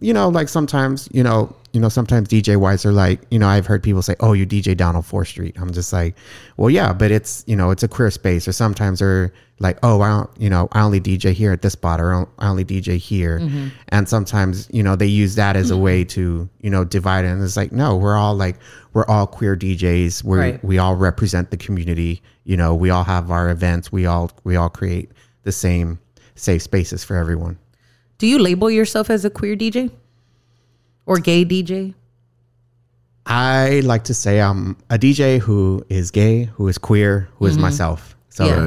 you know, like sometimes, you know, you know, sometimes DJ wise are like, you know, I've heard people say, "Oh, you DJ down on Fourth Street." I'm just like, well, yeah, but it's you know, it's a queer space. Or sometimes they're like, "Oh, I don't, you know, I only DJ here at this spot, or I only DJ here." Mm-hmm. And sometimes, you know, they use that as a way to, you know, divide it. And it's like, no, we're all like, we're all queer DJs. We Right. we all represent the community. You know, we all have our events. We all we all create the same safe spaces for everyone. Do you label yourself as a queer DJ or gay DJ? I like to say I'm a DJ who is gay, who is queer, who is myself. So, Yeah.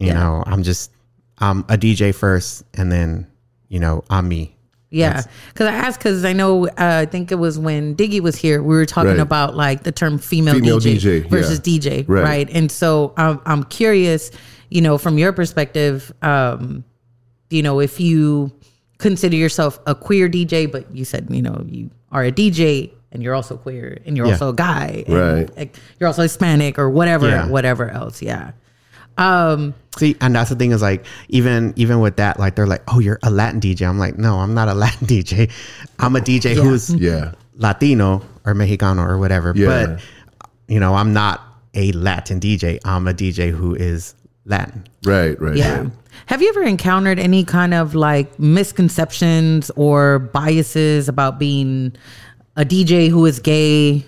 You Yeah. know, I'm just, I'm a DJ first and then, you know, I'm me. Yeah, because I asked because I know uh, I think it was when Diggy was here. We were talking Right. about like the term female, Female DJ, DJ, versus yeah. DJ, Right. right? And so um, I'm curious, you know, from your perspective, um, you know, if you consider yourself a queer DJ, but you said you know you are a DJ and you're also queer and you're Yeah. also a guy, and, Right. like, you're also Hispanic or whatever, Yeah. whatever else. Yeah. Um, See, and that's the thing is like, even, even with that, like, they're like, oh, you're a Latin DJ. I'm like, no, I'm not a Latin DJ. I'm a DJ who's Yeah. Latino or Mexicano or whatever. Yeah. But, you know, I'm not a Latin DJ. I'm a DJ who is Latin. Right. Right. Yeah. right. Have you ever encountered any kind of like misconceptions or biases about being a DJ who is gay?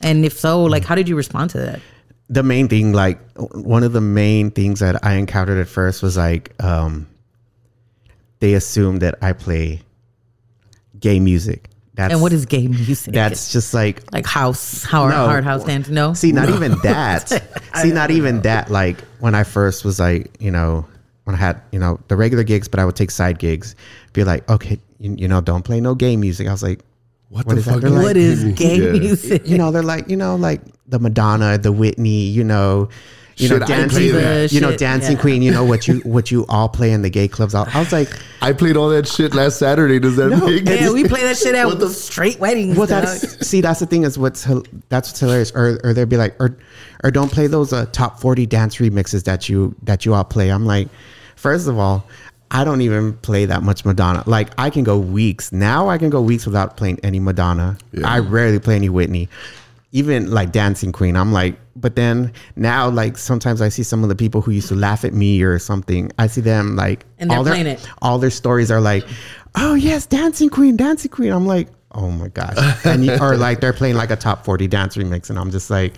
And if so, like, how did you respond to that? the main thing like one of the main things that i encountered at first was like um they assume that i play gay music that's And what is gay music? that's just like like house, hard, No. hard house dance? No. see not even that see not even that like when i first was like you know when i had you know the regular gigs but i would take side gigs be like okay you, you know don't play no gay music i was like What, What the is fuck? They're is like- what is gay Yeah. music? you know they're like you know like the madonna the whitney you know you Shit, know dancing that. you know dancing yeah. queen you know what you what you all play in the gay clubs i, I was like I played all that shit last Saturday. Does that No, make Yeah, we play that shit at What the- straight weddings. well dog. that's see that's the thing is what's that's what's hilarious or or they'd be like or or don't play those uh, top 40 dance remixes that you that you all play i'm like first of all I don't even play that much Madonna. Like I can go weeks. Now I can go weeks without playing any Madonna. Yeah. I rarely play any Whitney. Even like Dancing Queen. I'm like, but then now like sometimes I see some of the people who used to laugh at me or something. I see them like And they're all their, playing it. all their stories are like, oh yes, Dancing Queen, Dancing Queen. I'm like, oh my gosh. And you, or like they're playing like a top 40 dance remix. And I'm just like,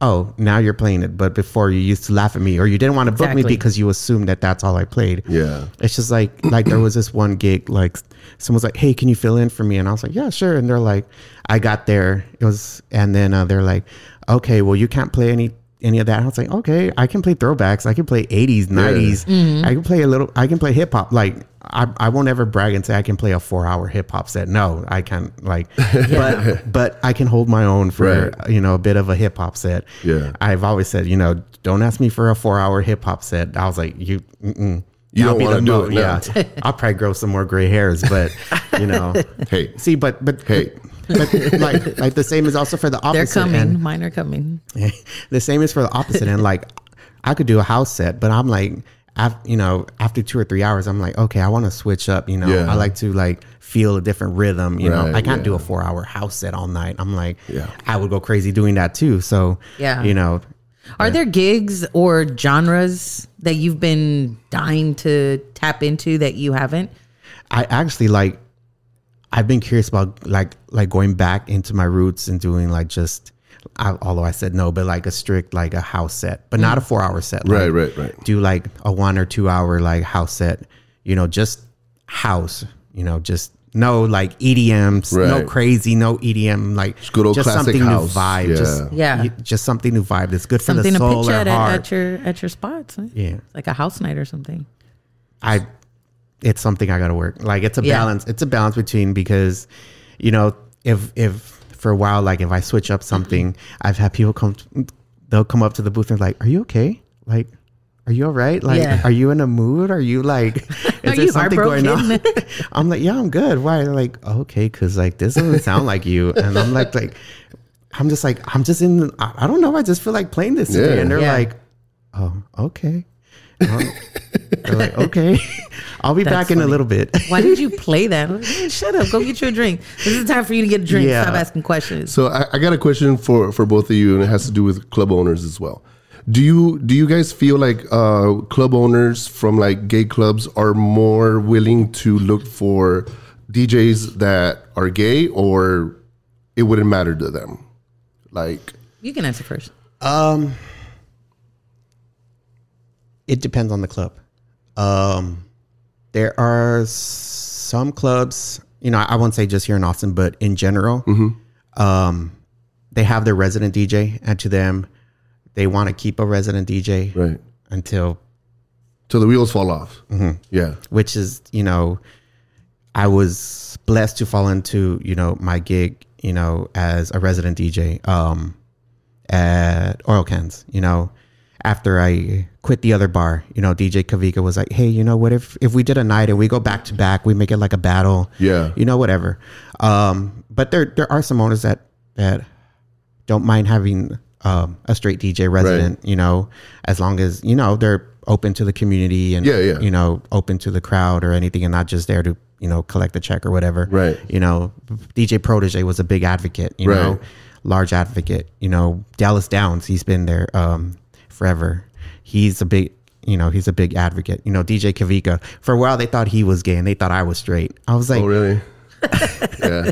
oh, now you're playing it. But before you used to laugh at me or you didn't want to book me because you assumed that that's all I played. Yeah. It's just like like there was this one gig like someone's like, "Hey, can you fill in for me?" And I was like, "Yeah, sure." And they're like, "I got there." It was, and then uh, they're like, "Okay, well, you can't play any any of that." I was like, "Okay, I can play throwbacks. I can play '80s, '90s. Mm-hmm. I can play a little. I can play hip hop. Like I I won't ever brag and say I can play a four hour hip hop set. No, I can't. Like, but but I can hold my own for Right. you know a bit of a hip hop set. Yeah. I've always said, you know, don't ask me for a four hour hip hop set. I was like, you. Mm-mm. You I'll don't be wanna the do no- it now. Yeah, I'll probably grow some more gray hairs, but you know, Hey. see, but but Hey. But like like the same is also for the opposite. They're coming. end. Mine are coming. the same is for the opposite end. Like I could do a house set, but I'm like, af- you know, after two or three hours, I'm like, okay, I want to switch up. You know, Yeah. I like to like feel a different rhythm. You know, I can't do a four hour house set all night. I'm like, Yeah. I would go crazy doing that too. So Yeah. you know, Are there gigs or genres that you've been dying to tap into that you haven't? I actually like I've been curious about like like going back into my roots and doing like just I, although I said no, but like a strict like a house set, but not a mm. four hour set. Right, like, right, right. Do like a one or two hour like house set, you know, just house, you know, just no like EDMs, no crazy, no EDM, like just good old classic something house. new vibe, Yeah. just Yeah. just something new vibe that's good for Something the to soul pitch or at, heart. at your at your spots. huh? yeah, Like a house night or something. I it's something I got to work. Like it's a Yeah. balance. It's a balance between because you know, if if for a while like if I switch up something, mm-hmm. I've had people come they'll come up to the booth and like, "Are you okay? Like are you all right? Like, Yeah. are you in a mood? Are you like, is Are you on?" I'm like, yeah, I'm good. Why? They're like, okay, because like this doesn't sound like you. And I'm like, like, I'm just like, I'm just in. I, I don't know. I just feel like playing this today. And they're Yeah. like, oh, okay. They're like, okay, I'll be That's back in a little bit. Why did you play that? Like, "Hey, shut up. Go get you a drink. This is the time for you to get a drink. Yeah. Stop asking questions. So I, I got a question for for both of you, and it has to do with club owners as well. Do you do you guys feel like uh, club owners from like gay clubs are more willing to look for DJs that are gay, or it wouldn't matter to them? Like, You can answer first. Um, it depends on the club. Um, there are some clubs, you know, I won't say just here in Austin, but in general, um, they have their resident DJ, and to them, they want to keep a resident DJ right until, till the wheels fall off. Yeah, which is, you know, I was blessed to fall into, you know, my gig, you know, as a resident DJ. Um, at Oil Cans, you know, after I quit the other bar, you know, DJ Kavika was like, Hey, you know what, if, if we did a night and we go back to back, we make it like a battle. Yeah. You know, whatever. Um, but there, there are some owners that, that don't mind having, um, a straight DJ resident, you know, as long as, you know, they're open to the community and, Yeah, yeah. you know, open to the crowd or anything and not just there to, you know, collect a check or whatever. Right. You know, DJ Protege was a big advocate, you know, Right. large advocate. You know, Dallas Downs, he's been there um, forever. He's a big, you know, he's a big advocate. You know, DJ Kavika. For a while, they thought he was gay and they thought I was straight. I was like, oh really? yeah,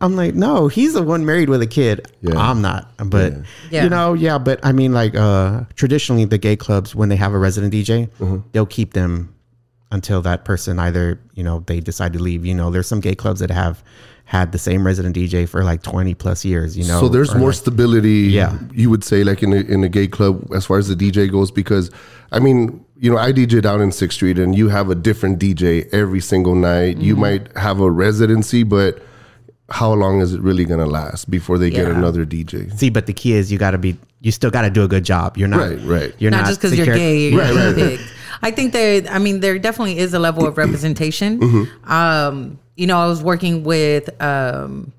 I'm like, no, he's the one married with a kid. Yeah. I'm not. But Yeah. you know, yeah. But I mean, like, uh, traditionally, the gay clubs when they have a resident DJ, Mm-hmm. they'll keep them until that person either you know they decide to leave. You know, there's some gay clubs that have had the same resident DJ for like 20 plus years. You know, so there's more like- stability Yeah. you would say like in a, in a gay club as far as the dj goes because i mean you know i dj down in sixth street and you have a different dj every single night you might have a residency but how long is it really going to last before they get another dj See, but the key is you got to be, you still got to do a good job. You're not, Right, right. You're not, not, just because you're gay. You're Right, right, big. I think there. I mean, there definitely is a level of representation. Mm-hmm. Um, you know, I was working with. Um,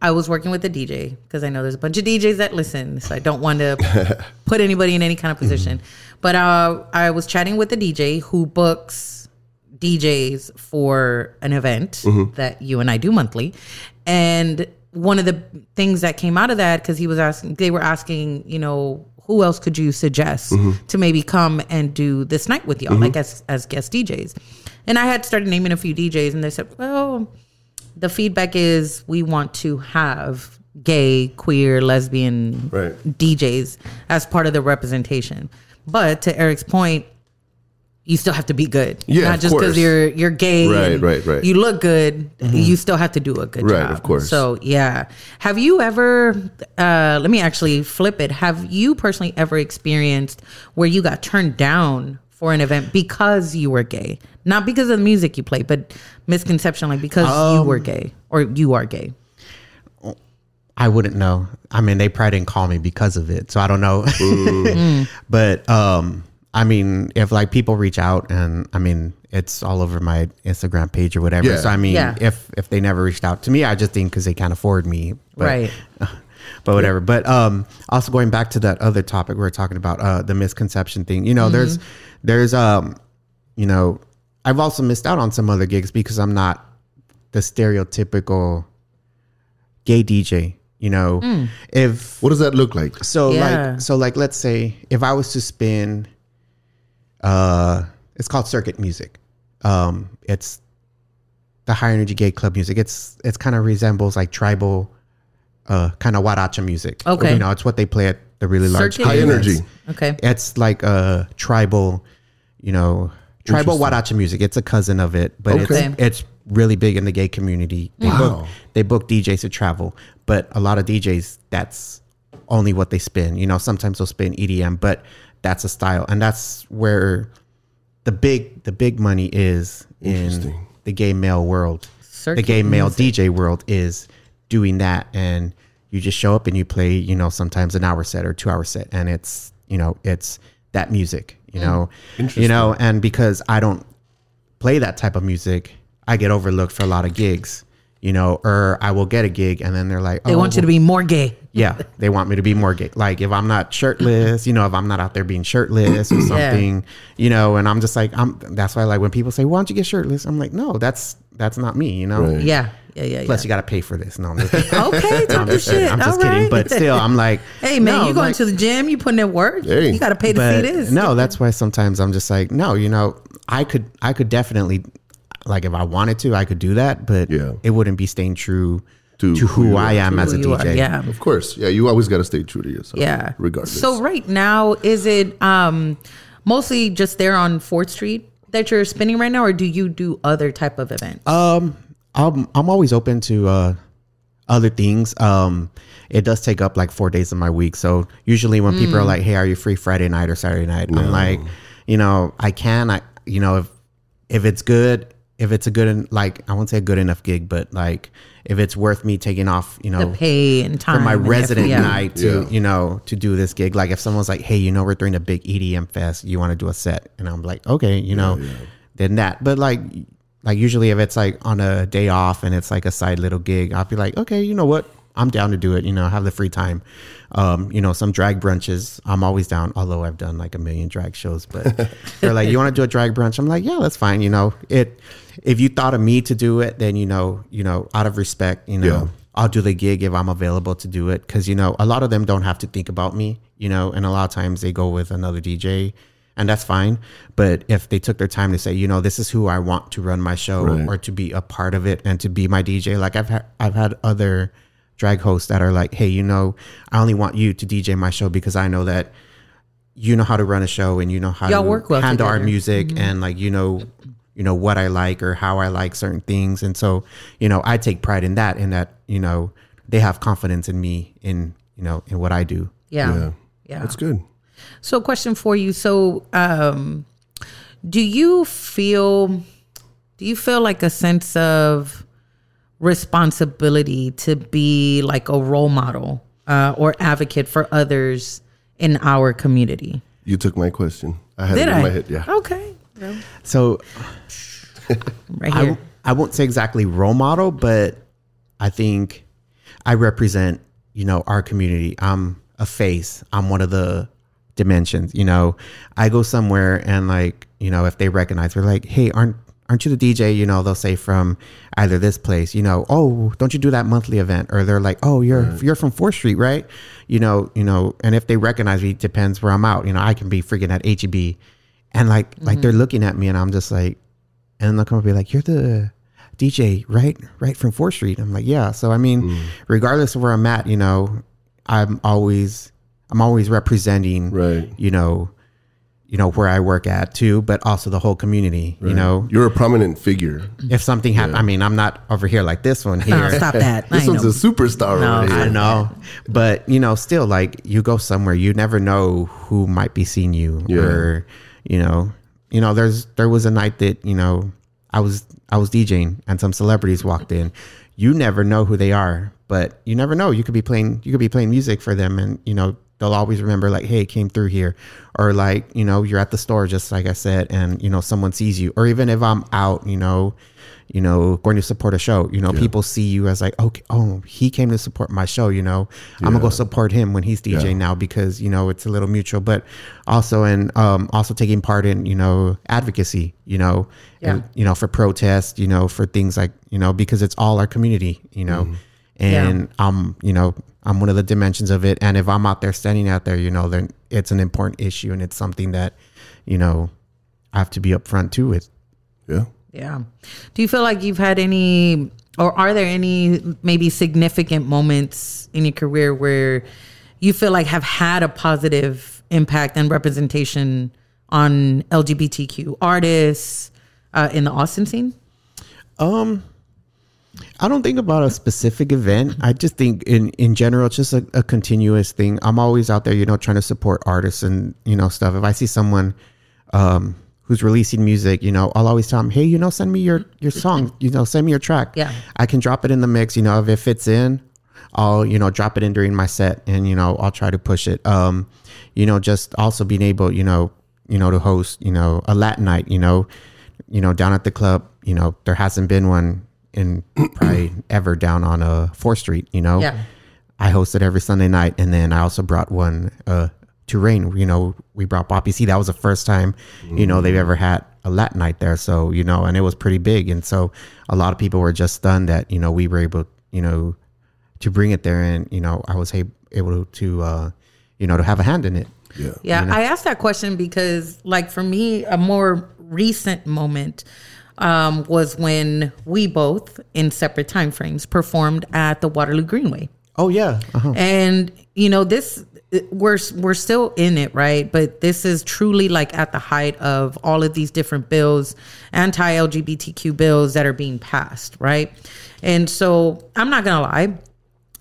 I was working with a DJ because I know there's a bunch of DJs that listen, so I don't want to put anybody in any kind of position. But uh, I was chatting with a DJ who books DJs for an event that you and I do monthly, and one of the things that came out of that because he was asking, they were asking, you know, who else could you suggest to maybe come and do this night with y'all, like as as guest DJs? And I had started naming a few DJs, and they said, well the feedback is we want to have gay, queer, lesbian Right. DJs as part of the representation. But to Eriq's point, you still have to be good. Yeah, Not just because you're you're gay. Right, right, right. You look good. You still have to do a good Right, job. of course. So yeah. Have you ever uh let me actually flip it. Have you personally ever experienced where you got turned down for an event because you were gay? Not because of the music you play, but misconception like because you Um, were gay or you are gay. I wouldn't know. I mean, they probably didn't call me because of it, so I don't know. but um, I mean, if like people reach out and I mean, it's all over my Instagram page or whatever. Yeah. So I mean, Yeah. if if they never reached out to me, I just think because they can't afford me. But, Right. But whatever. But um, also going back to that other topic we were talking about, uh, the misconception thing. You know, there's there's um, you know, I've also missed out on some other gigs because I'm not the stereotypical gay DJ. You know, if what does that look like so Yeah. like so like let's say if I was to spin uh it's called circuit music. Um it's the high energy gay club music. It's it's kind of resembles like tribal uh kind of guaracha music. Okay. You know, it's what they play at the really large Circuit high energy Okay. it's like a tribal, you know, tribal Guaracha music. It's a cousin of it, but Okay. it's it's really big in the gay community. They book they book DJs to travel, but a lot of DJs that's only what they spin. You know, sometimes they'll spin EDM, but that's a style, and that's where the big the big money is in Interesting. the gay male world. Circuit the gay male DJ world is doing that, and you just show up and you play, you know, sometimes an hour set or two hour set, and it's you know it's that music, you know, you know, and because I don't play that type of music, I get overlooked for a lot of gigs, you know, or I will get a gig and then they're like, They want oh, you to be more gay. yeah, they want me to be more gay. Like if I'm not shirtless, you know, if I'm not out there being shirtless or something, you know, and I'm just like, I'm. That's why, like, when people say, "Why don't you get shirtless?" I'm like, no, that's that's not me, you know. Right. Yeah. Yeah. Yeah. Plus, yeah. you got to pay for this. No, I'm just, kidding. Okay, talk I'm just, kidding. shit. I'm just kidding. right. But still, I'm like, hey man, no, you going like- to the gym? You putting in work? Hey. You got to pay to see this. no, that's why sometimes I'm just like, no, you know, I could, I could definitely, like, if I wanted to, I could do that, but Yeah. it wouldn't be staying true To to, who who I am to as a Who you are, DJ. Yeah. Of course, yeah. You always got to stay true to yourself. Yeah. regardless. So right now, is it um mostly just there on Fourth Street that you're spinning right now, or do you do other type of events? Um, I'm I'm always open to uh other things. Um, it does take up like four days of my week. So usually when people are like, "Hey, are you free Friday night or Saturday night?" I'm like, you know, I can. I you know if if it's good, if it's a good en- like I won't say a good enough gig, but like if it's worth me taking off, you know, the pay and time for my and resident effort, yeah. night to Yeah. you know to do this gig. Like if someone's like, "Hey, you know, we're doing a big EDM fest. You want to do a set?" and I'm like, "Okay, you know," then that. But like, like usually if it's like on a day off and it's like a side little gig, I'll be like, "Okay, you know what." I'm down to do it, you know, have the free time. Um, you know, some drag brunches, I'm always down, although I've done like a million drag shows, but they're like, you want to do a drag brunch? I'm like, yeah, that's fine. You know, it, if you thought of me to do it, then, you know, you know, out of respect, you know, Yeah. I'll do the gig if I'm available to do it. Cause you know, a lot of them don't have to think about me, you know, and a lot of times they go with another DJ and that's fine. But if they took their time to say, you know, this is who I want to run my show Right. or to be a part of it and to be my DJ, like I've had, I've had other drag hosts that are like, hey, you know, I only want you to DJ my show because I know that you know how to run a show and you know how Y'all to work well handle our together. music mm-hmm. and like you know you know what I like or how I like certain things and so you know I take pride in that in that you know they have confidence in me in you know in what I do Yeah. Yeah. Yeah. that's good. So, question for you. So, um, do you feel do you feel like a sense of responsibility to be like a role model uh, or advocate for others in our community? You took my question. I had Did it in I? my head. Yeah. Okay. So Right I, here. I won't say exactly role model, but I think I represent, you know, our community. I'm a face. I'm one of the dimensions. You know, I go somewhere and like, you know, if they recognize, they're like, hey, aren't aren't you the DJ? You know, they'll say from either this place, you know, oh, don't you do that monthly event? Or they're like, oh, you're you're from Fourth Street, right? You know, you know, and if they recognize me, depends where I'm out. You know, I can be freaking at HEB, and like like they're mm-hmm. looking at me, and I'm just like, and then they'll come up and be like, "You're the DJ, right? Right from Fourth Street." I'm like, "Yeah." So I mean, mm. regardless of where I'm at, you know, I'm always I'm always representing, Right. You know, you know where I work at too, but also the whole community. You know, You're a prominent figure. if something happens, I mean, I'm not over here like this one No, here. stop that. This ain't one's no- a superstar No, over I here. know, but you know, still, like you go somewhere, you never know who might be seeing you, Yeah. or you know, you know, there's there was a night that you know I was I was DJing and some celebrities walked in. You never know who they are, but you never know. You could be playing you could be playing music for them, and you know they'll always remember like, hey, it came through here, or like you know you're at the store just like I said, and you know someone sees you, or even if I'm out, you know you know, going to support a show. You know, people see you as like, okay, oh, he came to support my show. You know, I'm gonna go support him when he's DJing Yeah. now because you know it's a little mutual. But also, and um, also taking part in you know advocacy. You know, Yeah. and, you know for protest. You know, for things like you know because it's all our community. You know, Mm-hmm. And I'm you know I'm one of the dimensions of it. And if I'm out there standing out there, you know, then it's an important issue and it's something that you know I have to be upfront too with. Yeah. Yeah. Do you feel like you've had any, or are there any maybe significant moments in your career where you feel like have had a positive impact and representation on LGBTQ artists uh, in the Austin scene? Um, I don't think about a specific event. I just think in in general, it's just a, a continuous thing. I'm always out there, you know, trying to support artists and you know stuff. If I see someone um, who's releasing music, you know, I'll always tell them, hey, you know, send me your your song. You know, send me your track. Yeah. I can drop it in the mix. You know, if it fits in, I'll you know drop it in during my set, and you know I'll try to push it. Um, you know, just also being able, you know, you know, to host, you know, a Latin night. You know, you know, down at the club. You know, there hasn't been one in probably ever down on uh Fourth Street. You know, Yeah. I hosted every Sunday night, and then I also brought one uh to Rain. You know, we brought Poppy C. That was the first time you know they've ever had a Latin night there. So you know, and it was pretty big, and so a lot of people were just stunned that you know we were able you know to bring it there, and you know I was able able to uh you know to have a hand in it. Yeah. Yeah, I asked that question because, like, for me, a more recent moment um, was when we both, in separate time frames, performed at the Waterloo Greenway. Oh yeah, uh-huh. And you know, this we're we're still in it, right? But this is truly like at the height of all of these different bills, anti-LGBTQ bills that are being passed, right? And so I'm not gonna lie,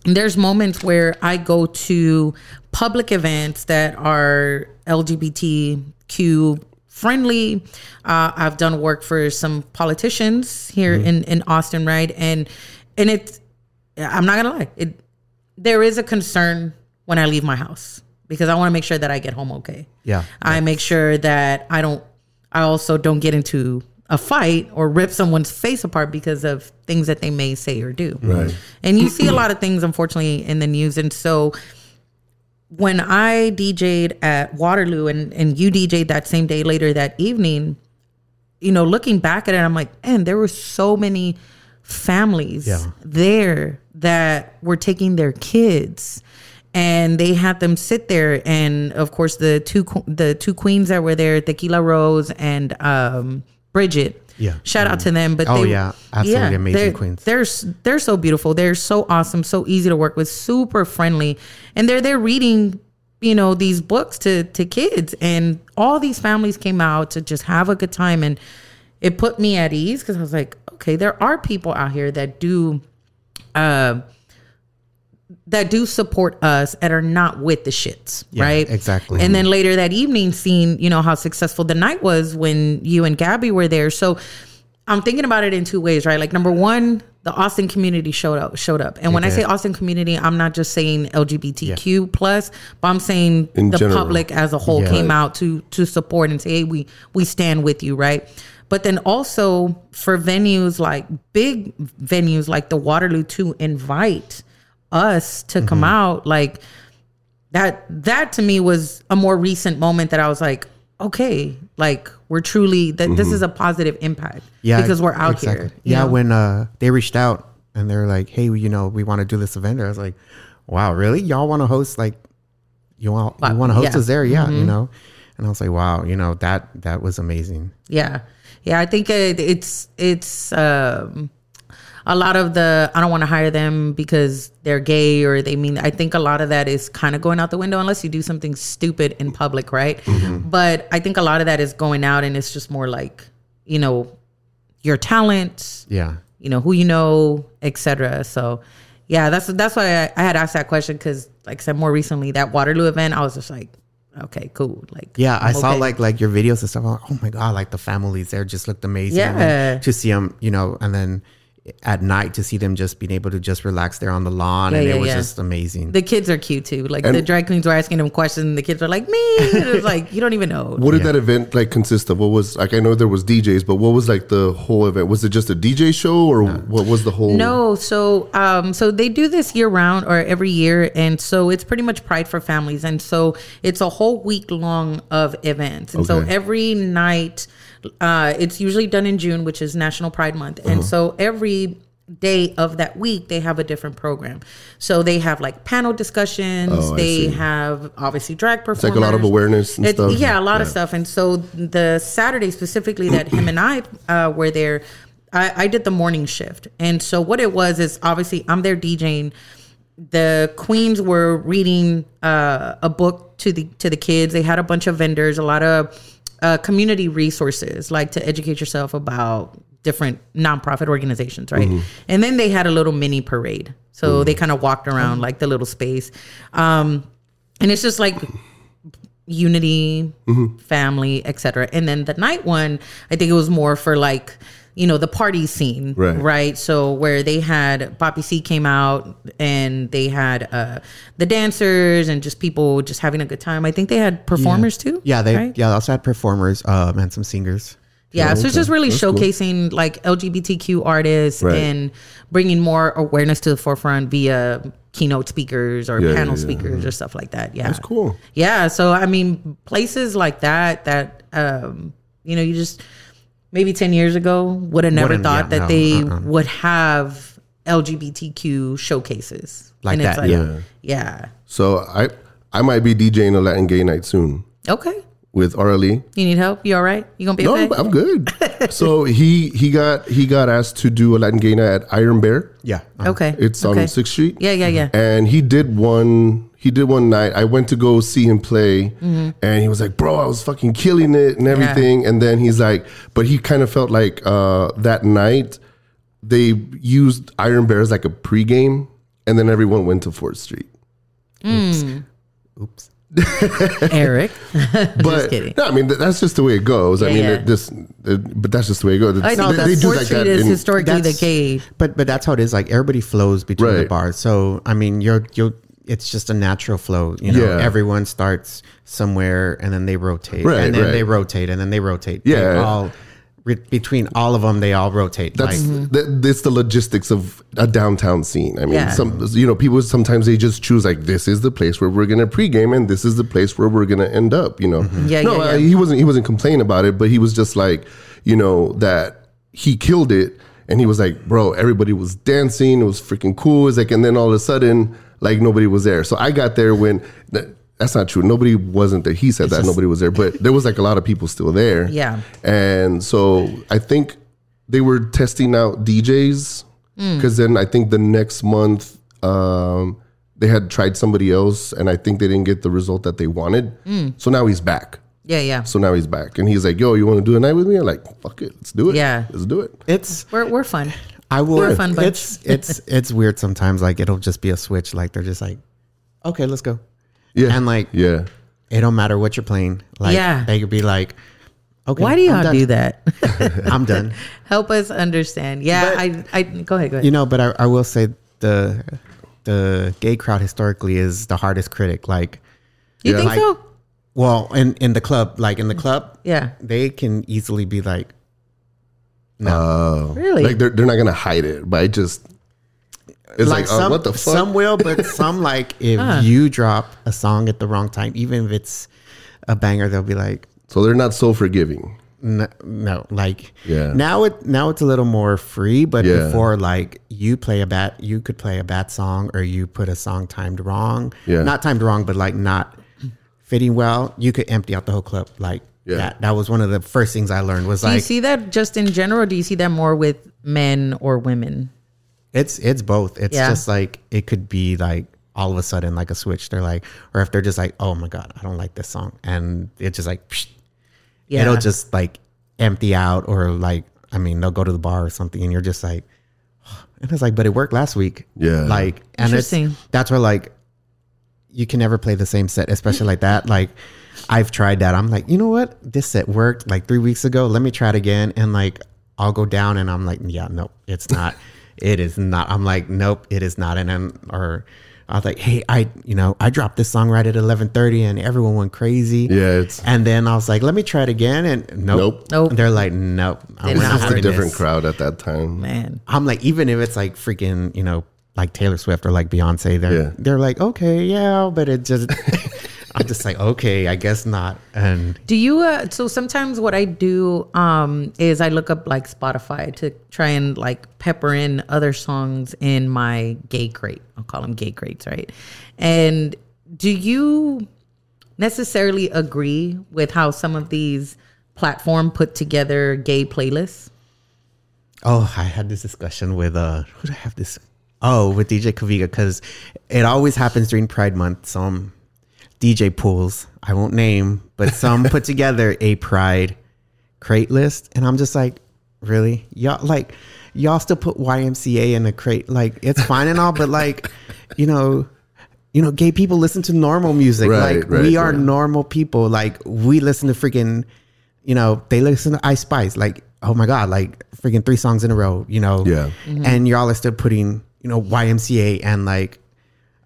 there's moments where I go to public events that are LGBTQ friendly. Uh, I've done work for some politicians here in, in Austin, right? And and it's I'm not gonna lie, it there is a concern when I leave my house because I want to make sure that I get home okay. Yeah, I make sure that I don't I also don't get into a fight or rip someone's face apart because of things that they may say or do. Right. And you see a lot of things, unfortunately, in the news. And so when I DJ'd at Waterloo and, and you DJ'd that same day later that evening, you know, looking back at it, I'm like, man, there were so many families Yeah. there that were taking their kids and they had them sit there and of course the two the two queens that were there tequila rose and um bridget Yeah. shout out to them but Oh, they, yeah. Absolutely amazing they're, queens. they're they're so beautiful they're so awesome so easy to work with super friendly and they're they're reading you know these books to to kids and all these families came out to just have a good time and it put me at ease because i was like okay there are people out here that do uh that do support us and are not with the shits, Yeah, right? exactly. And then later that evening, seeing you know how successful the night was when you and Gabby were there. So I'm thinking about it in two ways, right? Like number one, the Austin community showed up, showed up, and when I say Austin community, I'm not just saying LGBTQ plus, but I'm saying In the general. public as a whole Yeah. came out to to support and say, hey, we we stand with you, right? But then also for venues like big venues like the Waterloo to invite us to come Mm-hmm. out, like that that to me was a more recent moment that I was like, okay, like we're truly that this is a positive impact. Mm-hmm. yeah, because we're out exactly. here. Yeah, know? when uh they reached out and they're like, "Hey, you know, we want to do this event," I was like, "Wow, really? Y'all want to host like you want you want to host yeah. Mm-hmm. us there? Yeah, you know." And I was like, "Wow, you know that that was amazing." Yeah. Yeah, I think it, it's it's um a lot of the I don't want to hire them because they're gay or they mean I think a lot of that is kind of going out the window unless you do something stupid in public, right? Mm-hmm. But I think a lot of that is going out and it's just more like, you know, your talent, Yeah, you know, who you know, etc. So yeah, that's that's why I, I had asked that question because like I said more recently that Waterloo event, I was just like, okay, cool. Like yeah. I saw like like your videos and stuff. I'm like, "Oh my god!" Like the families there just looked amazing. Yeah. to see them, you know, and then at night to see them just being able to just relax there on the lawn, Yeah, and yeah, it was yeah. just amazing. The kids are cute too. Like the drag queens were asking them questions, and the kids were like, "Me." And it was like you don't even know. What did that event like consist of? What was like? I know there was DJs, but what was like the whole event? Was it just a DJ show, or what was the whole? No, so um, so they do this year round or every year, and so it's pretty much Pride for Families, and so it's a whole week long of events, and so every night, uh, it's usually done in June, which is National Pride Month, Uh-huh. and so every day of that week they have a different program. So they have like panel discussions, Oh, they see. have obviously drag performers. like a lot of awareness and It- stuff. Yeah, a lot of stuff. And so the Saturday specifically that him and I uh, were there, I, I did the morning shift. And so what it was is obviously I'm there DJing. The queens were reading uh, a book to the to the kids. They had a bunch of vendors, a lot of uh, community resources, like to educate yourself about different nonprofit organizations, right? And then they had a little mini parade. So they kind of walked around like the little space. Um, and it's just like unity, family, etc. And then the night one, I think it was more for like you know the party scene, Right. So where they had Poppy C came out and they had uh the dancers and just people just having a good time. I think they had performers too. yeah, they right? yeah they also had performers um, and some singers. Yeah, so it's just really That's cool. showcasing like LGBTQ artists Right. and bringing more awareness to the forefront via keynote speakers or Yeah, panel yeah, yeah. speakers or stuff like that. Yeah, That's cool. Yeah, so I mean, places like that that um, you know, you just maybe ten years ago would have never Wouldn't- thought yeah, that no, they uh-uh. would have LGBTQ showcases Like And it's that, yeah. yeah. So I I might be DJing a Latin gay night soon Okay, with RLE. you need help? You all right? You gonna be No, okay? I'm, I'm good. so he he got he got asked to do a Latin gay night at Iron Bear. Yeah. okay, It's okay. on Sixth Street. Yeah, yeah, yeah. And he did one. He did one night. I went to go see him play, Mm-hmm. and he was like, "Bro, I was fucking killing it and everything." And then he's like, "But he kind of felt like uh, that night they used Iron Bear as like a pregame, and then everyone went to Fourth Street." Oops. Oops. Eriq. But kidding. no, I mean th- that's just the way it goes. I mean, yeah. it, this, it, but that's just the way it goes. I They- think they, that do Fourth like Street that is in- historically the That's- gay. But but that's how it is. Like everybody flows between the bars. So I mean, you're you're. It's just a natural flow. You know, Yeah. everyone starts somewhere and then they rotate, Right, and then right. they rotate, and then they rotate. They Yeah. all re- between all of them, they all rotate. That's like, that, that's the logistics of a downtown scene. I mean, Yeah. some you know people sometimes they just choose like this is the place where we're gonna pregame and this is the place where we're gonna end up. You know, Yeah, no, yeah, uh, yeah. he wasn't he wasn't complaining about it, but he was just like you know that he killed it, and he was like, bro, everybody was dancing, it was freaking cool. It's like, and then all of a sudden, like nobody was there. So I got there when. That's not true. Nobody wasn't there. He said that nobody was there, but there was like a lot of people still there. Yeah. And so I think they were testing out DJs because then I think the next month um, they had tried somebody else and I think they didn't get the result that they wanted. Hmm. So now he's back. Yeah, yeah. So now he's back and he's like, "Yo, you want to do a night with me?" I'm like, "Fuck it, let's do it. Yeah. let's do it." it's We're we're fun. I will. We're a fun bunch. It's it's it's weird sometimes. Like it'll just be a switch. Like they're just like, okay, let's go. Yeah, And like yeah, it don't matter what you're playing. Like Yeah. they could be like, okay, Why do y'all do that? I'm done. Help us understand. Yeah, But- I I go ahead, go ahead. You know, but I, I will say the the gay crowd historically is the hardest critic. Like, you yeah, think like- so? well, in in the club, like in the club, Yeah. they can easily be like, no, Oh, Really? Like they're they're not gonna hide it, but I just it's like, uh, some what the fuck? some will, but some like if Huh. you drop a song at the wrong time, even if it's a banger, they'll be like, so they're not so forgiving. no, no. like Yeah. now it now it's a little more free but Yeah. before like you play a bad you could play a bad song or you put a song timed wrong Yeah. not timed wrong but like not fitting well you could empty out the whole club like Yeah. that that was one of the first things i learned was like Do you see that just in general? Do you see that more with men or women? it's it's both it's Yeah. just like it could be like all of a sudden like a switch they're like or if they're just like oh my god i don't like this song and it's just like psh, Yeah. it'll just like empty out or like i mean they'll go to the bar or something and you're just like and it's like but it worked last week Yeah. like and it's Interesting. that's where like you can never play the same set especially like that like i've tried that i'm like you know what this set worked like three weeks ago let me try it again and like i'll go down and i'm like yeah nope it's not it is not i'm like nope it is not and then or I was like, hey, I you know I dropped this song right at eleven thirty, and everyone went crazy. Yeah, it's And then I was like, let me try it again, and nope, Nope. Nope. They're like, nope, I'm Did not not just a different this. crowd at that time. Man. I'm like, even if it's like freaking, you know, like Taylor Swift or like Beyonce, they're Yeah. they're like, okay, yeah, but it just, I'm just like, okay, I guess not. And Do you uh so sometimes what I do um is I look up like Spotify to try and like pepper in other songs in my gay crate. I'll call them gay crates, right? And do you necessarily agree with how some of these platform put together gay playlists? oh, I had this discussion with uh, who did I have this? Oh, with DJ Kavika because it always happens during Pride Month. Some DJ pools, I won't name, but some put together a Pride crate list, and I'm just like, really, y'all like, y'all still put YMCA in a crate? Like, it's fine and all, but like, you know. You know, gay people listen to normal music. Right, like right, we are right. normal people. Like we listen to freaking, you know, they listen to Ice Spice. Like, oh my god, like freaking three songs in a row. You know, Yeah. And y'all are still putting, you know, YMCA and like,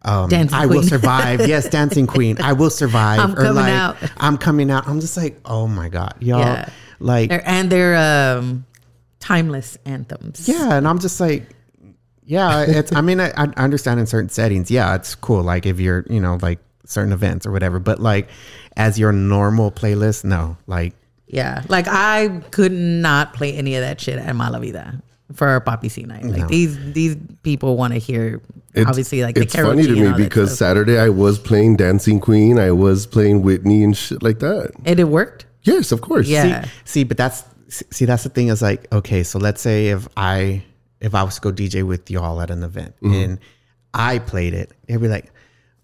um, I will survive. yes, Dancing Queen. I will survive. I'm coming like, out. I'm coming out. I'm just like, oh my god, y'all. Yeah. like They're- and they're um, timeless anthems. Yeah, and I'm just like, yeah, it's. I mean, I, I understand in certain settings, yeah, it's cool. Like if you're, you know, like certain events or whatever. But like, as your normal playlist, no, like, Yeah, like I could not play any of that shit at Mala Vida for our Poppy C night. Like No. these these people want to hear It's, obviously like it's the funny to me because stuff. Saturday I was playing Dancing Queen, I was playing Whitney and shit like that. and it worked. Yes, of course. Yeah. see, see, but that's see, that's the thing is like, okay, so let's say if I if I was to go DJ with y'all at an event mm-hmm. and I played it, it'd be like,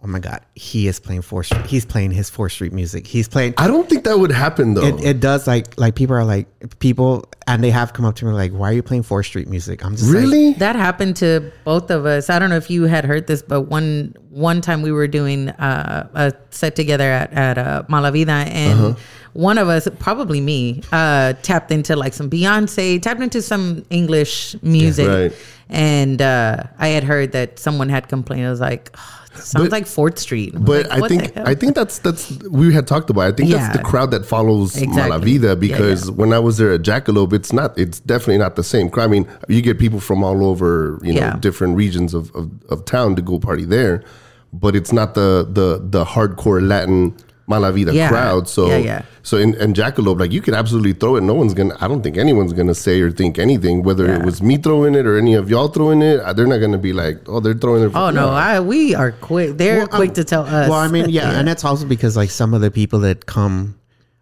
oh my god, he is playing four street, he's playing his four street music, he's playing. I don't think that would happen though. It, it does like like people are like people and they have come up to me like why are you playing four street music I'm just like, really? That happened to both of us. I don't know if you had heard this, but one one time we were doing uh, a set together at at uh, Mala Vida, and Uh-huh. One of us, probably me, uh, tapped into like some Beyonce, tapped into some English music, Right. and uh, I had heard that someone had complained. I was like, "Oh, sounds But- like Fourth Street. But like, I think? I think that's that's we had talked about. it. I think that's the crowd that follows Exactly. Mala Vida Yeah, because yeah. when I was there at Jackalope, it's not. It's definitely not the same crowd. I mean, you get people from all over, you know, Yeah. different regions of, of, of town to go party there, but it's not the the the hardcore Latin Mala Vida Yeah. crowd. So Yeah, yeah. so in, in Jackalope, like you could absolutely throw it. No one's gonna. I don't think anyone's gonna say or think anything. Whether it was me throwing it or any of y'all throwing it, uh, they're not gonna be like, oh, they're throwing their. Oh no, I we are quick. They're Well, quick um, to tell us. Well, I mean, yeah, and that's also because like some of the people that come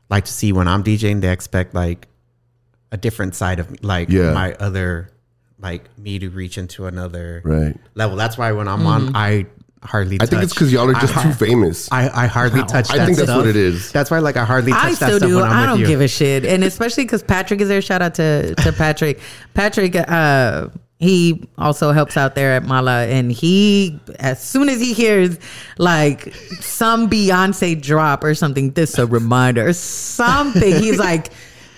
like to see when I'm DJing, they expect like a different side of me, like Yeah. my other like me to reach into another Right. level. That's why when I'm Mm-hmm. on, I hardly. I think it's because y'all are just too famous. I, I hardly touch. I that think that's stuff. what it is. That's why like I hardly touch I that still stuff do. when I'm I don't give a shit, and especially because Patrick is there. Shout out to to Patrick. Patrick, uh, he also helps out there at Mala, and he as soon as he hears like some Beyonce drop or something, this a reminder, or something, he's like.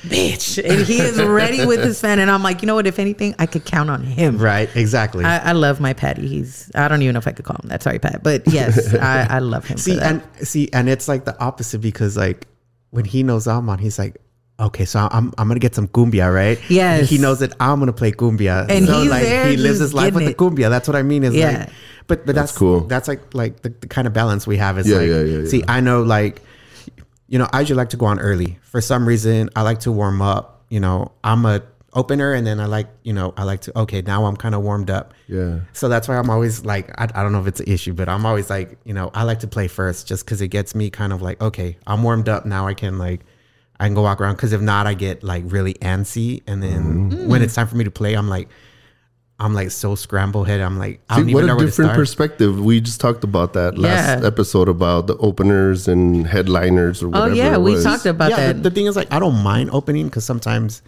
Bitch, and he is ready with his fan, and I'm like, you know what? If anything, I could count on him. Right, exactly. I, I love my Patty. He's I don't even know if I could call him that. Sorry, Pat, but yes, I, I love him. see and see and it's like the opposite because like when he knows I'm on, he's like. Okay, so I'm I'm gonna get some cumbia, right? Yes. He knows that I'm gonna play cumbia, And so he's like there he lives just his life with the getting cumbia. That's what I mean. Is Yeah. like, but but that's, That's cool. That's like like the, the kind of balance we have is Yeah, like, yeah, yeah, see, yeah. I know like, you know, I usually like to go on early. For some reason, I like to warm up. You know, I'm a opener, and then I like you know I like to okay now I'm kind of warmed up. Yeah. So that's why I'm always like, I, I don't know if it's an issue, but I'm always like, you know, I like to play first just because it gets me kind of like, okay, I'm warmed up now. I can like, I can go walk around. Because if not, I get like really antsy, and then Mm-hmm. when it's time for me to play, I'm like, I'm like so scramble head. I'm like, I don't See, even what know a where to different start. perspective. We just talked about that last episode about the openers and headliners or whatever. oh whatever. yeah, it we talked about yeah, that. The, the thing is, like, I don't mind opening because sometimes,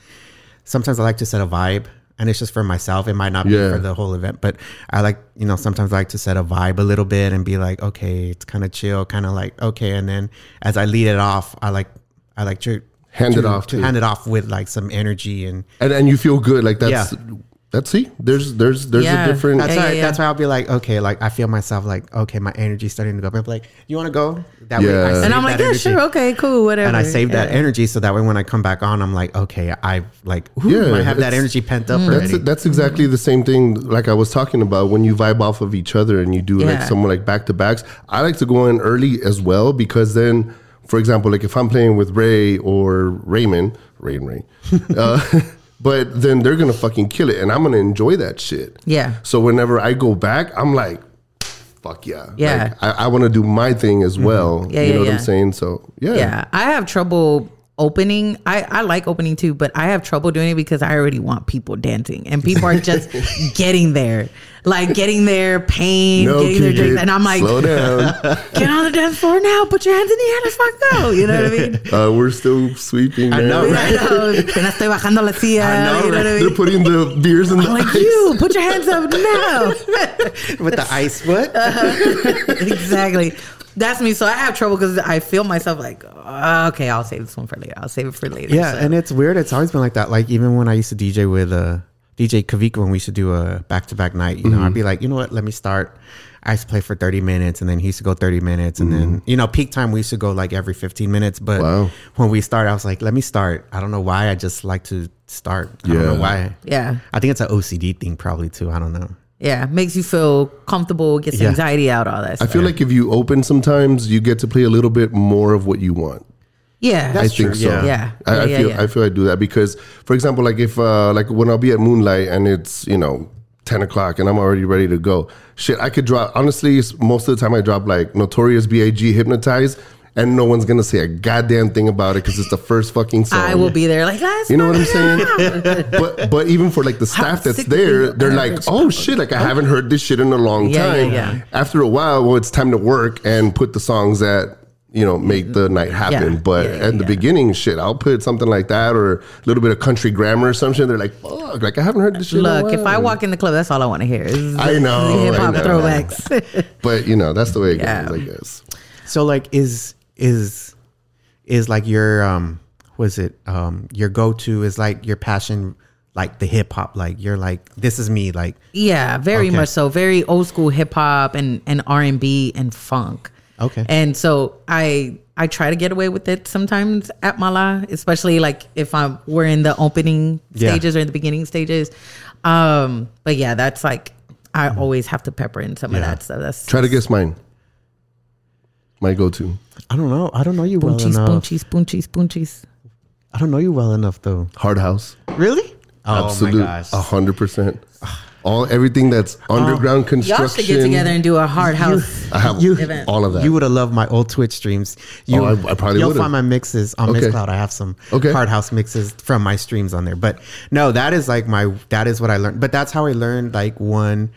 sometimes I like to set a vibe, and it's just for myself. It might not be Yeah. for the whole event, but I like, you know, sometimes I like to set a vibe a little bit and be like, okay, it's kind of chill, kind of like okay, and then as I lead it off, I like, I like to Hand it off to too. hand it off with like some energy and. and and you feel good like that's Yeah. That's see there's there's there's Yeah. a different That's Yeah, why. yeah, That's why I'll be like, okay, like I feel myself like, okay, my energy's starting to go. up. I'm like, you want to go? That way, Yeah. I and I'm like, yeah, energy. sure, okay, cool, whatever. and I save that energy so that way when I come back on, I'm like, okay, I've like, ooh, Yeah, I have that energy pent up That's already. that's exactly the same thing like I was talking about when you vibe off of each other and you do like someone like back to backs. I like to go in early as well because then, for example, like if I'm playing with Ray or Raymond, Ray and Ray, uh, but then they're gonna fucking kill it and I'm gonna enjoy that shit. Yeah. So whenever I go back, I'm like, fuck yeah, Yeah. Like, I, I want to do my thing as mm-hmm. well. Yeah, you yeah, know what. I'm saying? So yeah, Yeah, I have trouble opening. I, I like opening too, but I have trouble doing it because I already want people dancing and people are just getting there. Like getting their pain, No, getting their drinks. And I'm like, slow down. get on the dance floor now, put your hands in the air, let's fuck go. You know what I mean? uh, we're still sweeping. I man. know, I right? know, estoy bajando la silla. I know, you know what I They're putting the beers in the I'm like, ice. you, put your hands up now. with the ice foot. exactly. That's me. So I have trouble because I feel myself like, "Oh, okay, I'll save this one for later. I'll save it for later. yeah, So- and it's weird. It's always been like that. Like even when I used to DJ with uh DJ Kavika when we used to do a back to back night. You know, I'd mm-hmm. be like, you know what? Let me start. I used to play for 30 minutes and then he used to go 30 minutes. And then, mm-hmm. you know, peak time, we used to go like every 15 minutes. But Wow. when we start, I was like, let me start. I don't know why. I just like to start. I don't Yeah. know why. Yeah. I think it's an OCD thing, probably too. I don't know. Yeah. Makes you feel comfortable, gets Yeah. anxiety out, all that I feel like if you open sometimes, you get to play a little bit more of what you want. yeah. I That's think true, so. yeah. Yeah. I, I Yeah, yeah, feel yeah. I feel I do that because, for example, like if uh, like when I'll be at Moonlight and it's you know ten o'clock and I'm already ready to go. Shit, I could drop. Honestly, most of the time I drop like Notorious B.I.G. Hypnotize, and no one's gonna say a goddamn thing about it because it's the first fucking song. I will be there like last You know what I'm saying? but but even for like the staff that's there, they're like, oh shit, like I haven't heard this shit in a long Yeah, yeah, time. yeah. After a while, well, it's time to work and put the songs that you know make the night happen. Yeah, But yeah, yeah, at the beginning, shit, I'll put something like that or a little bit of country grammar or something. They're like, fuck, like I haven't heard this shit. in a Look, if I walk in the club, that's all I want to hear. Is I know, hip hop throwbacks. but you know that's the way it Yeah. goes, I guess. So like is is is like your um was it um your go to is like your passion like the hip hop like you're like this is me like yeah, very Okay. much so. Very old school hip hop and and R and B and funk. Okay. And so I I try to get away with it sometimes at Mala, especially like if I'm we're in the opening Yeah. stages or in the beginning stages. Um, but yeah, that's like I always have to pepper in some of that stuff. That's Try to guess mine. My go-to I don't know I don't know you well spoonchies, enough spoonchies, spoonchies, spoonchies. I don't know you well enough though hard house. really oh Absolute, my gosh a hundred percent. All everything that's oh. underground construction. Y'all should get together and do a hard house. I have You- event. all of that. You would have loved my old Twitch streams. You, Oh, I- I probably You'll would've. find my mixes on Okay. Mixcloud. I have some Okay. hard house mixes from my streams on there. But no, that is like my that is what I learned. But that's how I learned like one,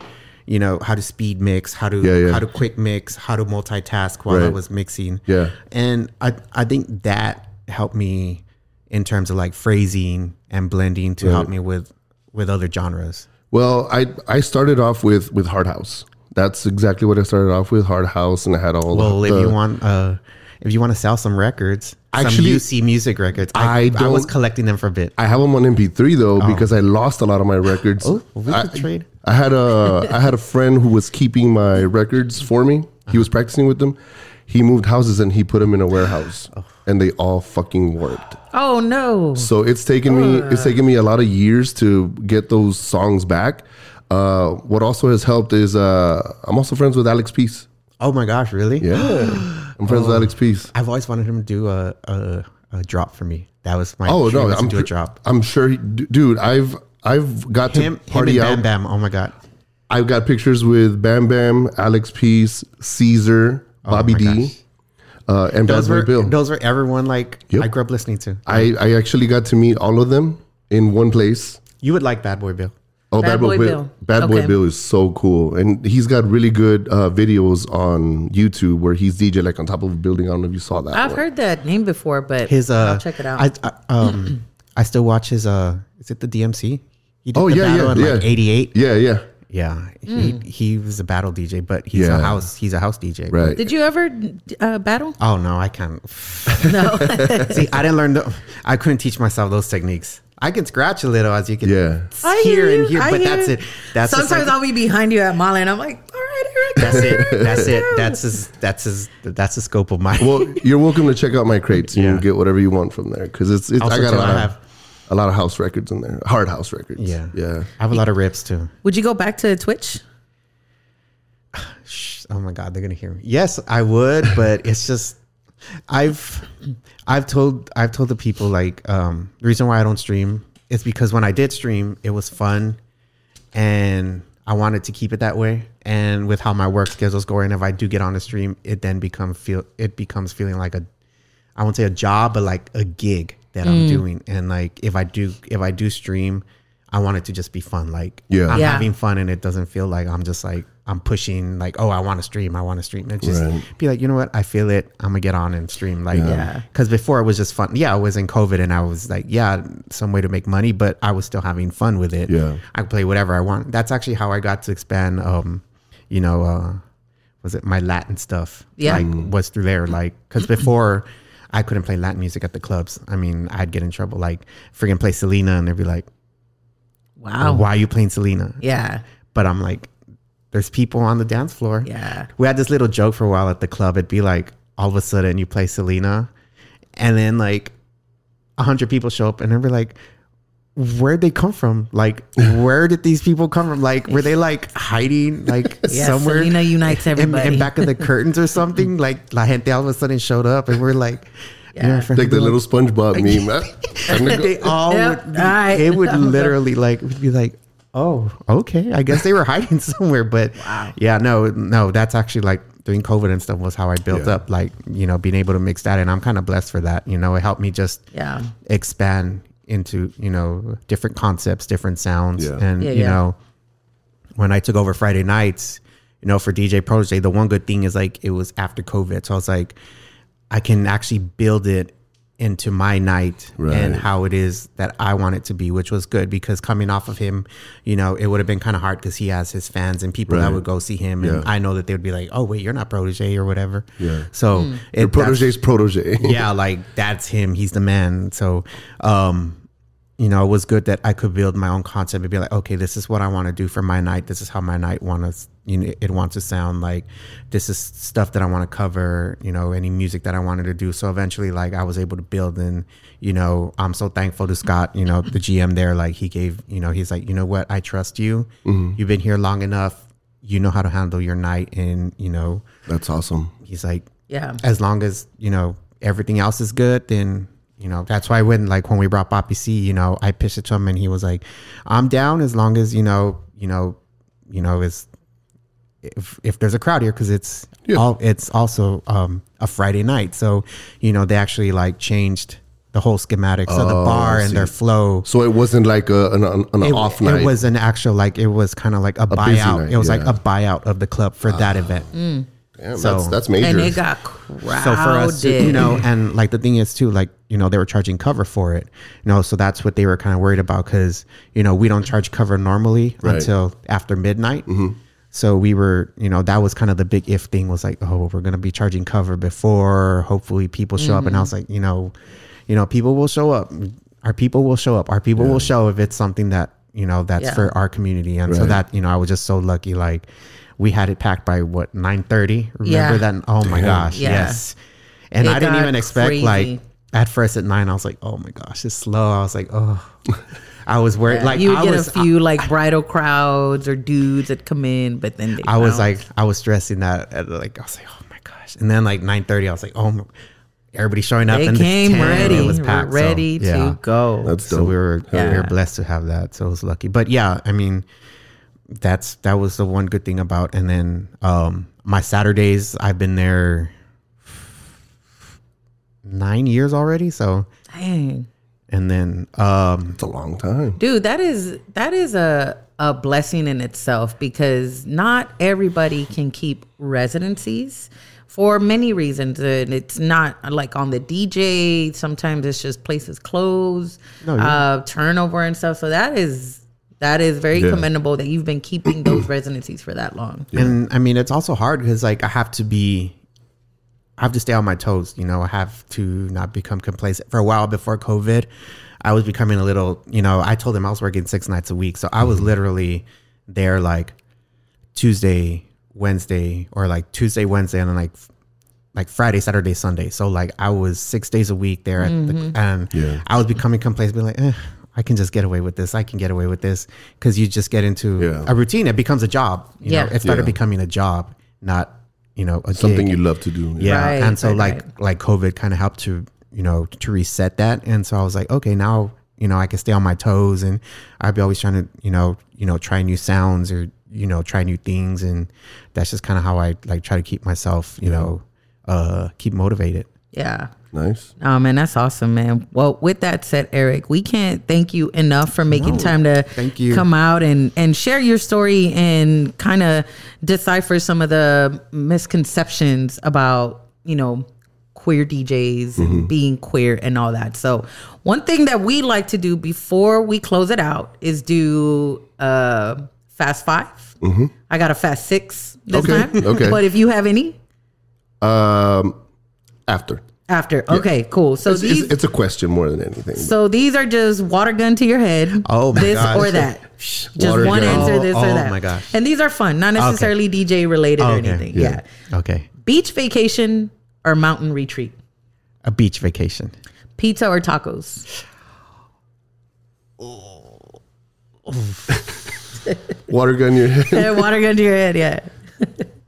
you know, how to speed mix, how to Yeah, yeah. how to quick mix, how to multitask while I was mixing. Yeah. and I I think that helped me in terms of like phrasing and blending to help me with with other genres. well, I I started off with with hard house. That's exactly what I started off with hard house, and I had all. Well, the, if you want, uh, if you want to sell some records, Actually, some UC music records, I, I I, was collecting them for a bit. I have them on MP3 though because I lost a lot of my records. Oh, we I, could trade. I had a I had a friend who was keeping my records for me. He was practicing with them. He moved houses and he put them in a warehouse, and they all fucking worked. Oh no. So it's taken me it's taken me a lot of years to get those songs back. Uh, what also has helped is uh, I'm also friends with Alex Peace. Oh my gosh, really? Yeah, I'm friends with Alex Peace. I've always wanted him to do a a, a drop for me. That was my Oh dream no, was to I'm do a pr- drop. I'm sure, he, d- dude. I've I've got to Him, him party and out. Bam Bam. Oh my god. I've got pictures with Bam Bam, Alex Peace, Caesar, Bobby Oh my D, gosh. uh, and Bad Those Boy were Bill. those were everyone like Yep. I grew up listening to. I, I actually got to meet all of them in one place. You would like Bad Boy Bill. Oh, Bad Bad, Boy, Boy Bill. Bill. Bad Boy Bill is so cool, and he's got really good uh, videos on YouTube where he's DJ like on top of a building. I don't know if you saw that. I've one. heard that name before, but His uh, I'll check it out. I, I um I still watch his uh. Is it the DMC? He did Oh, the yeah, battle yeah, in like yeah. '88. Yeah, yeah, Yeah, he he was a battle DJ, but he's Yeah. a house he's a house DJ. right. Did you ever uh, battle? Oh no, I can't. No. See, I didn't learn. The, I couldn't teach myself those techniques. I can scratch a little, as you can Yeah. I hear hear and you, hear, I but hear that's it. That's just Sometimes I'll be behind you at Mala, and I'm like, all right, Eriq. that's it. That's it. That's his. That's his. That's the scope of my. well, you're welcome to check out my crates. You Yeah. can get whatever you want from there because it's, it's I Also, got too, a lot, of, have- a lot of house records in there, hard house records. yeah, yeah. I have a lot of rips too. Would you go back to Twitch? Oh my god, they're gonna hear me. Yes, I would, but it's just I've I've told I've told the people like um the reason why I don't stream is because when I did stream, it was fun and I wanted to keep it that way. And with how my work schedule's going, if I do get on a stream, it then become feel it becomes feeling like a I won't say a job, but like a gig that Mm. I'm doing. And like if I do if I do stream, I want it to just be fun. Like Yeah. I'm Yeah. having fun and it doesn't feel like I'm just like I'm pushing like, oh, I want to stream, I want to stream. And just Right. be like, you know what, I feel it. I'm gonna get on and stream. Like Yeah. Because before it was just fun. Yeah, I was in COVID and I was like, yeah, some way to make money, but I was still having fun with it. Yeah. I could play whatever I want. That's actually how I got to expand um, you know, uh was it my Latin stuff? Yeah. Like was through there. Like because before I couldn't play Latin music at the clubs. I mean, I'd get in trouble. Like freaking play Selena and they'd be like, Wow. Why are you playing Selena? Yeah. But I'm like, there's people on the dance floor. Yeah. We had this little joke for a while at the club. It'd be like, all of a sudden you play Selena, and then like a hundred people show up, and then we're like, where'd they come from? Like, where did these people come from? Like, were they like hiding like Yeah, somewhere? Selena unites in, in back of the curtains or something. Like, La Gente all of a sudden showed up, and we're like, Yeah. our friends Like the would be little SpongeBob meme. huh? Time to go. they all Yeah, would, all right. it would literally like we'd be like oh okay i guess they were hiding somewhere but wow. yeah no no that's actually like during covid and stuff was how i built Yeah. up like you know being able to mix that and i'm kind of blessed for that you know it helped me just Yeah. expand into you know different concepts different sounds Yeah. and Yeah, you yeah. know when i took over friday nights you know for dj protege the one good thing is like it was after covid so i was like i can actually build it into my night and how it is that I want it to be, which was good because coming off of him, you know, it would have been kind of hard because he has his fans and people that would go see him, and Yeah. I know that they would be like, "Oh, wait, you're not protege or whatever." Yeah. So Hmm. it, Your protege's protege. yeah, like that's him. He's the man. So, um, you know, it was good that I could build my own concept and be like, okay, this is what I want to do for my night. This is how my night want to, you know, it wants to sound like. This is stuff that I want to cover. You know, any music that I wanted to do. So eventually, like, I was able to build, and you know, I'm so thankful to Scott. You know, the GM there, like, he gave, you know, he's like, you know what, I trust you. You've been here long enough. You know how to handle your night, and you know, That's awesome. he's like, Yeah. as long as you know everything else is good then you know that's why when like when we brought Poppy C you know I pitched it to him and he was like I'm down as long as you know you know you know is if if there's a crowd here because it's Yeah. all it's also um a Friday night. So you know they actually like changed the whole schematics of the Oh, bar and their flow. So it wasn't like a, an, an, an it, off it was an actual like it was kind of like a, busy buyout. night, it was like a buyout of the club for that ah. event. Mm. Damn, so- that's, that's major. And it got crowded. so for us to, you know and like the thing is too like you know they were charging cover for it. You know so that's what they were kind of worried about because you know we don't charge cover normally Right. until after midnight mm-hmm. So we were you know that was kind of the big if thing was like oh we're gonna be charging cover before hopefully people show up. And i was mm-hmm. like you know you know people will show up. Our people will show up. Our people will show if it's something that you know that's Yeah. for our community. And so that you know i was just so lucky. Like we had it packed by what 9:30 remember Yeah. that? Oh my gosh Yeah. yes. And It I didn't even expect crazy. like at first at nine, I was like, oh my gosh, it's slow. I was like, oh, I was worried. Like you would I get was, a few like bridal crowds or dudes that come in, but then they I, was bounce. like, I was stressing that. At, like I was like, oh my gosh. And then like nine thirty, I was like, oh, my, everybody showing up. they and it's came 10, ready, It was We're packed, so, ready yeah. to go. That's So we were we Yeah. were blessed to have that. So it was lucky. But yeah, I mean, that's that was the one good thing about. And then um my Saturdays, I've been there nine years already. So Dang. And then um It's a long time. dude that is that is a a blessing in itself because not everybody can keep residencies for many reasons and it's not like on the dj sometimes it's just places close uh turnover and stuff so that is that is very Yeah. commendable that you've been keeping those residencies for that long And I mean, it's also hard because like I have to be, I have to stay on my toes. You know, I have to not become complacent. For a while before COVID, I was becoming a little. You know, I told him I was working six nights a week, so I was literally there like Tuesday, Wednesday, or like Tuesday, Wednesday, and then like like Friday, Saturday, Sunday. So like I was six days a week there at the, and Yeah. I was becoming complacent, being like, eh, I can just get away with this. I can get away with this because you just get into Yeah. a routine. It becomes a job. You Yeah. know, it started Yeah. becoming a job, not you know a Something gig. you love to do. Yeah, Right, and so right, like right. like COVID kind of helped to you know to reset that, and so I was like, okay, now you know I can stay on my toes, and I'd be always trying to you know you know try new sounds or you know try new things, and that's just kind of how I like try to keep myself you know uh keep motivated. yeah Nice. Oh man, that's awesome, man. Well, with that said, Eriq, we can't thank you enough for making time to thank you. come out and and share your story and kind of decipher some of the misconceptions about you know queer DJs and being queer and all that. So, one thing that we like to do before we close it out is do uh fast 5 I got a fast six this Okay, time. okay. But if you have any, Um, after. After. Okay, cool. So It's, these it's, it's a question more than anything. so these are just water gun to your head. Oh my this gosh. or that. Just Water one gun. answer, Oh, this oh or that. Oh my gosh. And these are fun, not necessarily DJ related or Okay, anything. yeah. yeah. Okay. Beach vacation or mountain retreat? A beach vacation. Pizza or tacos? Water gun your head. Water gun to your head, yeah.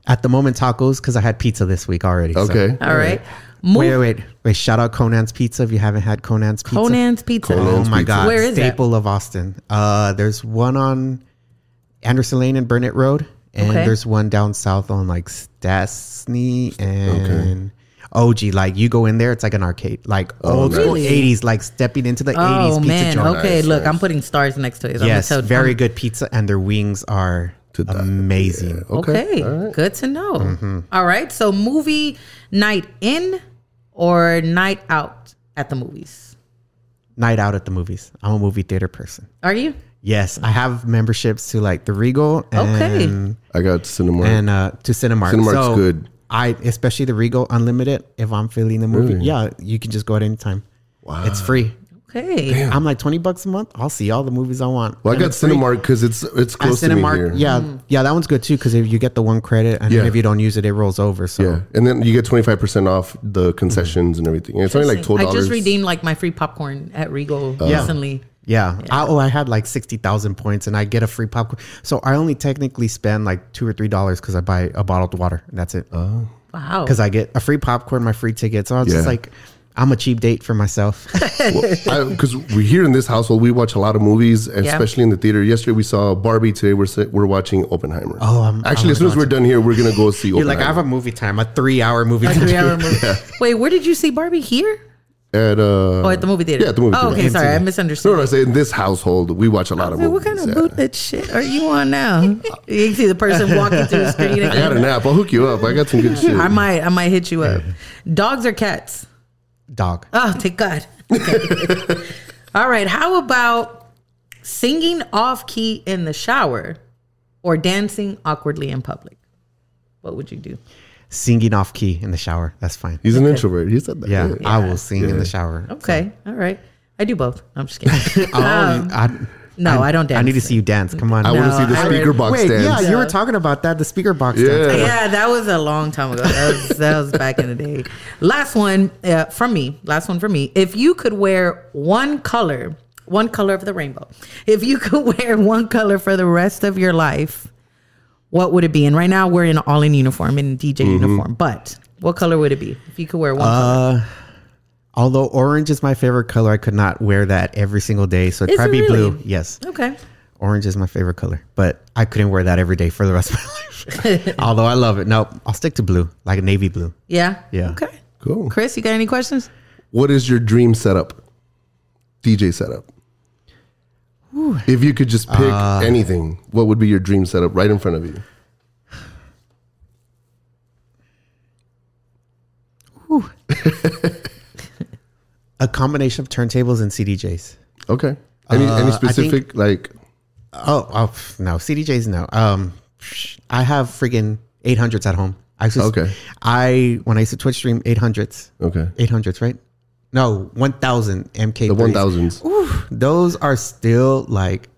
At the moment, tacos because I had pizza this week already. so- Okay. All right. Move Wait, wait, wait, wait! Shout out Conan's Pizza if you haven't had Conan's Pizza. Conan's Pizza. Conan's Oh my Pizza. god! Where is that? staple of Austin. Uh, there's one on Anderson Lane and Burnet Road, and Okay. there's one down south on like Stassney and OG. Like you go in there, it's like an arcade, like old school Really? '80s, like stepping into the '80s Oh pizza man. joint. Okay, Nice, look, nice. I'm putting stars next to it. I'm Yes, tell- very I'm- good pizza, and their wings are To die. amazing. Okay, good to know. All right, so movie night in or night out at the movies? Night out at the movies. I'm a movie theater person. Are you? Yes, I have memberships to like the Regal. Okay. I got to Cinemark. and uh, to Cinemark. Cinemark's good. I especially the Regal Unlimited. If I'm feeling the movie, Really? yeah, you can just go at any time. wow. It's free. Okay. I'm like twenty bucks a month. I'll see all the movies I want. well, I got. Cinemark because it's it's At close to me Cinemark, here. yeah, mm-hmm. yeah, that one's good too because if you get the one credit and Yeah. if you don't use it, it rolls over. So Yeah, and then you get twenty five percent off the concessions and everything. And it's only like twelve I just redeemed like my free popcorn at Regal oh. Yeah. recently. Yeah. I, oh, I had like 60,000 points and I get a free popcorn. So I only technically spend like two or three dollars because I buy a bottled water and that's it. Oh. Wow. Because I get a free popcorn, my free ticket. So I was Yeah. just like, I'm a cheap date for myself. Because we're here in this household, we watch a lot of movies, especially in the theater. Yesterday we saw Barbie. Today we're we're watching Oppenheimer. Oh, I'm- actually, I'm as soon as we're done here, we're gonna go see. You're like, I have a movie time, a three hour movie A time. three-hour movie. Wait, where did you see Barbie? Here? at uh, Oh, at the movie theater. Yeah, at the movie Oh, theater. okay, sorry, I misunderstood. no, I say in this household we watch a lot of Wait, movies. what kind of yeah. bootleg shit are you on now? you can see the person walking through the screen. I got an app. I'll hook you up. I got some good shit. I might, I might hit you up. Dogs or cats? Dog. Oh, thank God. Okay. All right. How about singing off key in the shower or dancing awkwardly in public? What would you do? Singing off key in the shower. That's fine. He's an introvert. He said that. Yeah, I will sing in the shower. Okay. All right. I do both. I'm just kidding. Oh, Um, I, no, I, don't dance. I need to see you dance. Come on. I want to see the I speaker read- box Wait, dance. yeah, you were talking about that. The speaker box. Yeah. dance. Yeah, that was a long time ago. That was, that was back in the day. Last one uh, from me. Last one from me. If you could wear one color, one color of the rainbow, if you could wear one color for the rest of your life, what would it be? And right now we're in all in uniform, in DJ Mm-hmm. uniform. But what color would it be if you could wear one color? Uh, although orange is my favorite color, I could not wear that every single day. So it'd Is probably it be really? blue. Yes. Okay. Orange is my favorite color, but I couldn't wear that every day for the rest of my life. Although I love it. Nope, I'll stick to blue, like a navy blue. Yeah. Yeah. Okay. Cool. Chris, you got any questions? What is your dream setup? DJ setup. If you could just pick Uh, anything, what would be your dream setup right in front of you? A combination of turntables and CDJs. Okay. Any Uh, any I think- specific like Oh, oh no, CDJs no. Um, I have friggin' 800s at home. I just, Okay. I when I used to Twitch stream 800s, okay 800s, right? No, 1000 MK. the one thousands? Those are still like,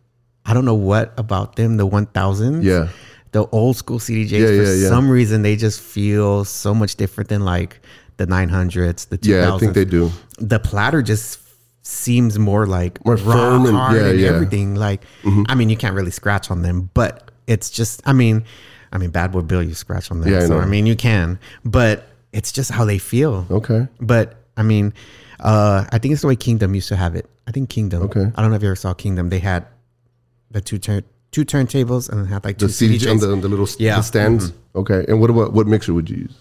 I don't know what about them. The 1000s. Yeah. The old school CDJs, Yeah, for yeah, yeah. some reason, they just feel so much different than like the 900s, the 2000s. Yeah, I think they do. The platter just seems more like More firm and- yeah, and yeah. Mm-hmm. everything. Like, I mean, you can't really scratch on them, but it's just, I mean, I mean, Bad Boy Bill, you scratch on them. Yeah, I so. I mean, you can, but it's just how they feel. Okay. But I mean, uh, I think it's the way Kingdom used to have it. I think Kingdom. Okay. I don't know if you ever saw Kingdom. They had the two turn two turntables and then had like The two CD CDJs. on the, on the little Yeah. Mm-hmm. stands. Okay. And what about what mixer would you use?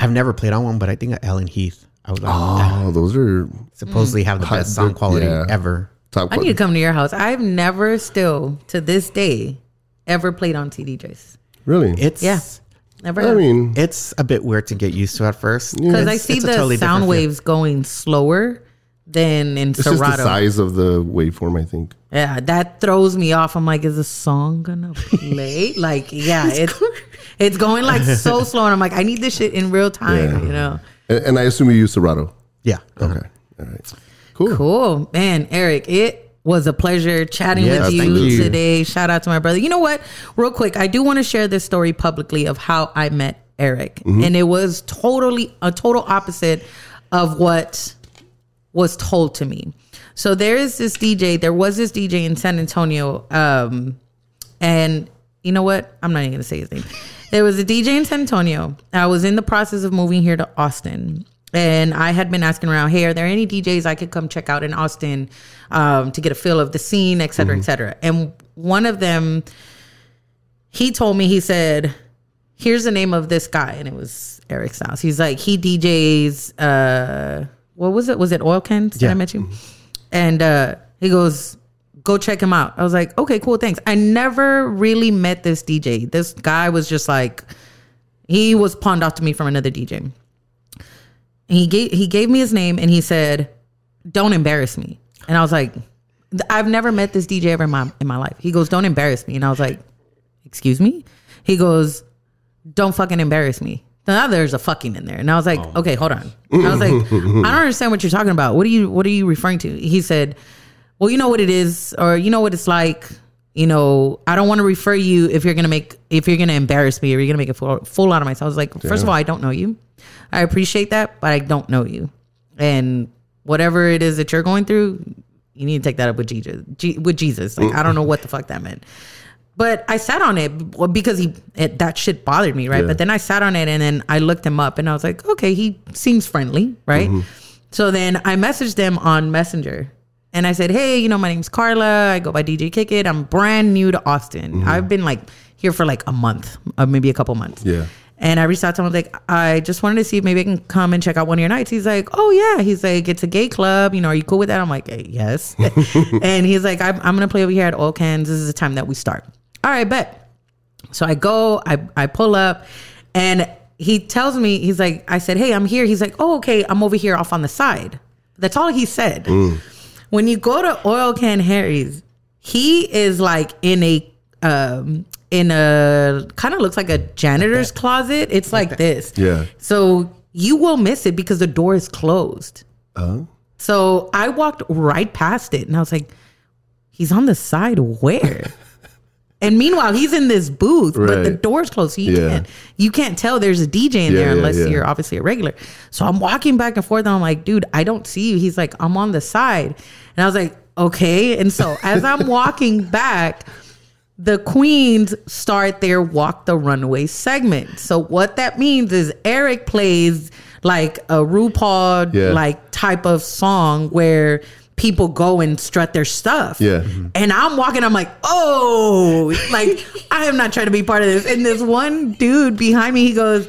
I've never played on one, but I think at Allen & Heath. I was like, Oh, those are supposedly have the Hot- best sound quality yeah. ever. top. I need to come to your house. I've never still to this day ever played on CDJs. Really? It's Yeah. Never. I mean, it's a bit weird to get used to at first because I see the totally different sound feel. waves going slower than in it's just the size of the waveform. I think. Yeah, that throws me off. I'm like, is the song gonna play? like, yeah, it's it's going like so slow, and I'm like, I need this shit in real time. Yeah. You know. And, and I assume you use Serato. Yeah. Okay. All right. Cool. Cool, man, Eriq. It was a pleasure chatting Yes, with you, thank you. today. Shout out to my brother. You know what? Real quick, I do want to share this story publicly of how I met Eriq, mm-hmm. and it was totally a total opposite of what was told to me. So there is this DJ. There was this DJ in San Antonio, um, and you know what? I'm not even gonna say his name. There was a DJ in San Antonio. I was in the process of moving here to Austin, and I had been asking around, "Hey, are there any DJs I could come check out in Austin um, to get a feel of the scene, et cetera, et cetera?" And one of them, he told me, he said, "Here's the name of this guy," and it was Eriq Stylez. He's like, he DJs. Uh, what was it? Was it Oil Cans? Did I Yeah. met you? And uh, he goes, go check him out. I was like, okay, cool, thanks. I never really met this DJ. This guy was just like, he was pawned off to me from another DJ. And he gave he gave me his name and he said, "Don't embarrass me." And I was like, "I've never met this DJ ever in my in my life." He goes, "Don't embarrass me," and I was like, "Excuse me?" He goes, "Don't fucking embarrass me." Now there's a fucking in there, and I was like, oh "Okay, hold on." I was like, "I don't understand what you're talking about. What are you What are you referring to?" He said, "Well, you know what it is, or you know what it's like." You know, I don't want to refer you if you're gonna make if you're gonna embarrass me or you're gonna make a fool, fool out of myself. I was like, first of all, I don't know you. I appreciate that, but I don't know you. And whatever it is that you're going through, you need to take that up with Jesus. With Jesus, like I don't know what the fuck that meant. But I sat on it because he it, that shit bothered me, right? Yeah. But then I sat on it and then I looked him up and I was like, okay, he seems friendly, right? Mm-hmm. So then I messaged them on Messenger and I said, hey, you know, my name's Carla. I go by DJ Kick It. I'm brand new to Austin. Mm-hmm. I've been like here for like a month, or maybe a couple months. Yeah. And I reached out to him, I was like, I just wanted to see if maybe I can come and check out one of your nights. He's like, Oh, yeah. He's like, It's a gay club. You know, are you cool with that? I'm like, "Eh, Yes. and he's like, I'm, I'm going to play over here at Oil Cans. This is the time that we start. All right, bet. So I go, I, I pull up, and he tells me, he's like, I said, Hey, I'm here. He's like, Oh, okay. I'm over here off on the side. That's all he said. When you go to Oil Can Harry's, he is like in a um in a kind of looks like a janitor's closet. It's like this. Yeah. So you will miss it because the door is closed. Oh. So I walked right past it and I was like, he's on the side where? and meanwhile, he's in this booth, but the door's closed. So you Yeah. can't you can't tell there's a DJ in Yeah, there unless yeah. you're obviously a regular. So I'm walking back and forth and I'm like, dude, I don't see you. He's like, I'm on the side. And I was like, okay. And so as I'm walking back, the queens start their walk the runway segment. So what that means is Eriq plays like a RuPaul like type of song where people go and strut their stuff. Yeah. And I'm walking, I'm like, oh, like I am not trying to be part of this. And this one dude behind me, he goes,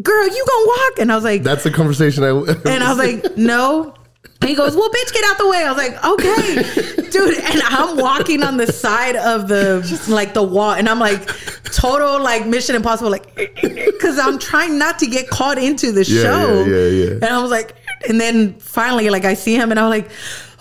Girl, you gonna walk? And I was like, That's the conversation I. and I was like, no. And he goes, well, bitch, get out the way. I was like, okay, dude. And I'm walking on the side of the like the wall, and I'm like, total like Mission Impossible, like, because I'm trying not to get caught into the Yeah, show. yeah, yeah, yeah. And I was like, and then finally, like, I see him, and I'm like,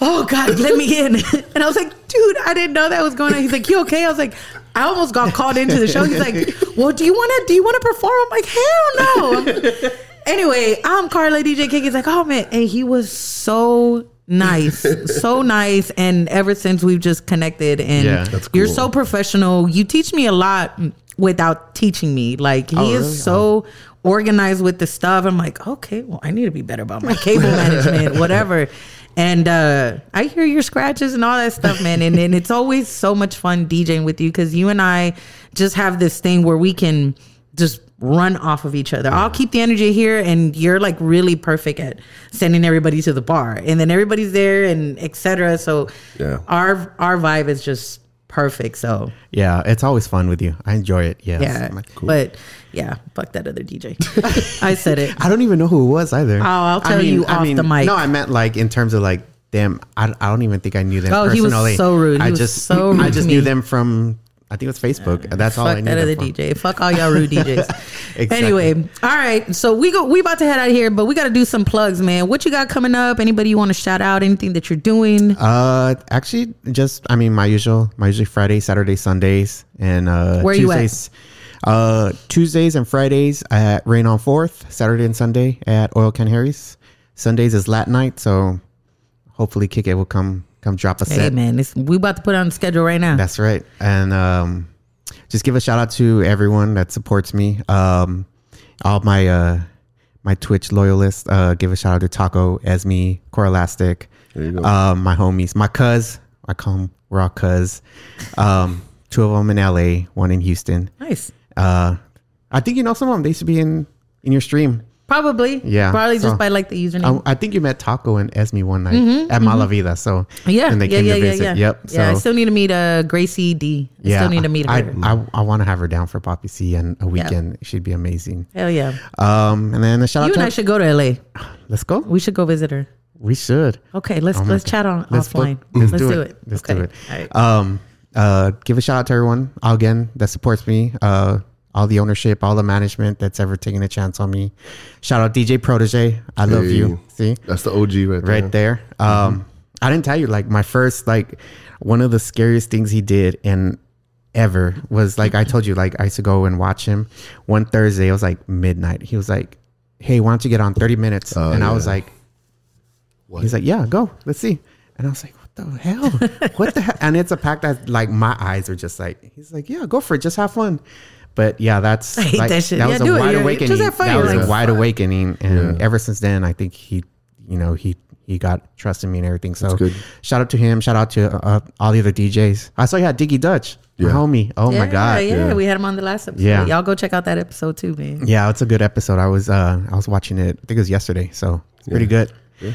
oh god, let me in. And I was like, dude, I didn't know that was going on. He's like, you okay? I was like. I almost got called into the show. He's like, "Well, do you want to? Do you want to perform?" I'm like, "Hell no!" anyway, I'm Carla DJ Kick. He's like, oh man, and he was so nice, so nice. And ever since we've just connected, and Yeah. That's you're so professional. You teach me a lot without teaching me. Like he Oh, is really? so oh. Organized with the stuff. I'm like, okay, well, I need to be better about my cable management, whatever. And uh, I hear your scratches and all that stuff, man. And, and it's always so much fun DJing with you because you and I just have this thing where we can just run off of each other. I'll keep the energy here, and you're like really perfect at sending everybody to the bar, and then everybody's there, and etc. So Yeah. our our vibe is just perfect. So Yeah, it's always fun with you. I enjoy it. Yes. yeah, but yeah, fuck that other DJ. I said it. I don't even know who it was either. Oh, I'll tell you off the mic. No, I meant like in terms of like them. I, I don't even think I knew them. Oh, he was personally. so rude. He I was just so rude I just knew them from I think it was Facebook. That's all I Fuck need. that other. DJ. Fuck all y'all rude DJs. Exactly. Anyway, all right. So we go. We about to head out of here, but we got to do some plugs, man. What you got coming up? Anybody you want to shout out? Anything that you're doing? Uh, actually, just I mean, my usual, my usually Friday, Saturday, Sundays, and uh, Where you at? Tuesdays. Uh, Tuesdays and Fridays at Rain on Fourth. Saturday and Sunday at Oil Can Harry's. Sundays is Latin night, so hopefully Kick It will come come drop a Hey set. man, this, we about to put on the schedule right now. That's right. And um, just give a shout out to everyone that supports me. Um, all my uh, my Twitch loyalists. Uh, give a shout out to Taco, Esme, Corelastic, There you go. um, my homies, my cuz. I call them we're all cuz. Um, two of them in LA, one in Houston. nice. Uh, I think you know some of them. They used to be in in your stream. Probably. Yeah, Probably just by like the username. I, I think you met Taco and Esme one night at Mala Vida. So Mm-hmm, yeah. and they yeah. came Yeah. to visit. Yeah. Yep. Yeah. I still need to meet uh Gracie D. I still need to meet her. I, I, want to have her down for Poppy C and a weekend. She'd be amazing. Hell yeah. Um, and then a shout You out and I should go to LA. let's go. We should go visit her. We should. Okay, let's Oh let's God. chat on Let's offline. book- let's do do it. Let's okay. do it. All right. Um, uh, give a shout out to everyone again that supports me. Uh, all the ownership, all the management that's ever taken a chance on me. Shout out DJ Protege. I love Hey. you. See That's the OG right there. right there. Um, I didn't tell you like my first like one of the scariest things he did and ever was like I told you like I used to go and watch him one Thursday. It was like midnight. He was like, "Hey, why don't you get on thirty minutes?" Oh, and I was yeah. like, "He's like, yeah, go. Let's see." And I was like, "What the hell? what the hell?" And it's a pack that like my eyes are just like. He's like, "Yeah, go for it. Just have fun." But yeah, that's I hate like, that shit. that Yeah, was a wide Yeah, awakening. just have fun. That was like, a wide fuck. awakening, and Yeah. ever since then, I think he, you know, he he got trust in me and everything. So good. shout out to him. Shout out to uh, all the other DJs. I saw you had Diggy Dutch, my Yeah. homie. Oh yeah, my god, Yeah, Yeah. we had him on the last episode. Yeah. Y'all go check out that episode too, man. Yeah, it's a good episode. I was uh I was watching it. I think it was yesterday, so it's pretty good.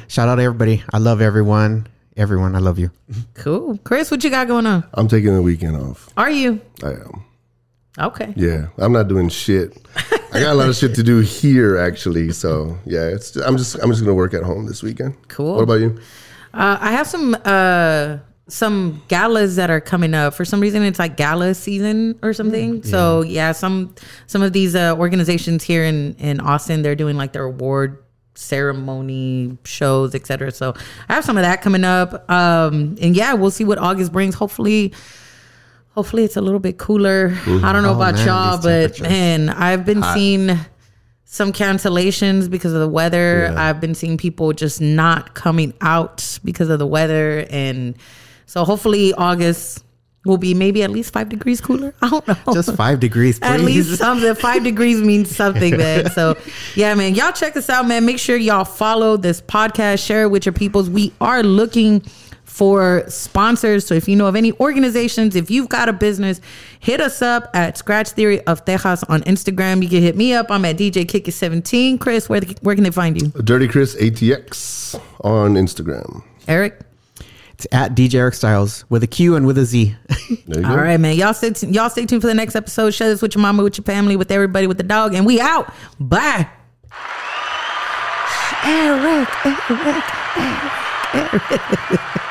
Shout out to everybody. I love everyone. Everyone, I love you. Cool. Chris, what you got going on? I'm taking the weekend off. Are you? I am. Okay. Yeah, I'm not doing shit. I got a lot of shit to do here, actually. So yeah, it's. I'm just. I'm just gonna work at home this weekend. Cool. What about you? Uh, I have some uh some galas that are coming up. For some reason, it's like gala season or something. So yeah, some some of these uh, organizations here in in Austin, they're doing like their award ceremony shows, etc. So I have some of that coming up. Um, and yeah, we'll see what August brings. Hopefully. Hopefully it's a little bit cooler. I don't know Oh, about man, y'all, but man, I've been seeing some cancellations because of the weather. Yeah. I've been seeing people just not coming out because of the weather. And so hopefully August will be maybe at least five degrees cooler. I don't know. Just five degrees, please. At least something. Five degrees means something, man. So, yeah, man. Y'all check this out, man. Make sure y'all follow this podcast, share it with your peoples. We are looking for sponsors. So, if you know of any organizations, if you've got a business, hit us up at Scratch Theory of Tejas on Instagram. You can hit me up. I'm at DJ Kick 17. Chris, where, where can they find you? Dirty Chris ATX on Instagram. Eriq? It's at DJ Eriq Stylez with a Q and with a Z. There you go. All right, man. Y'all stay, t- y'all stay tuned for the next episode. Share this with your mama, with your family, with everybody, with the dog. And we out. Bye. Eriq, Eriq, Eriq.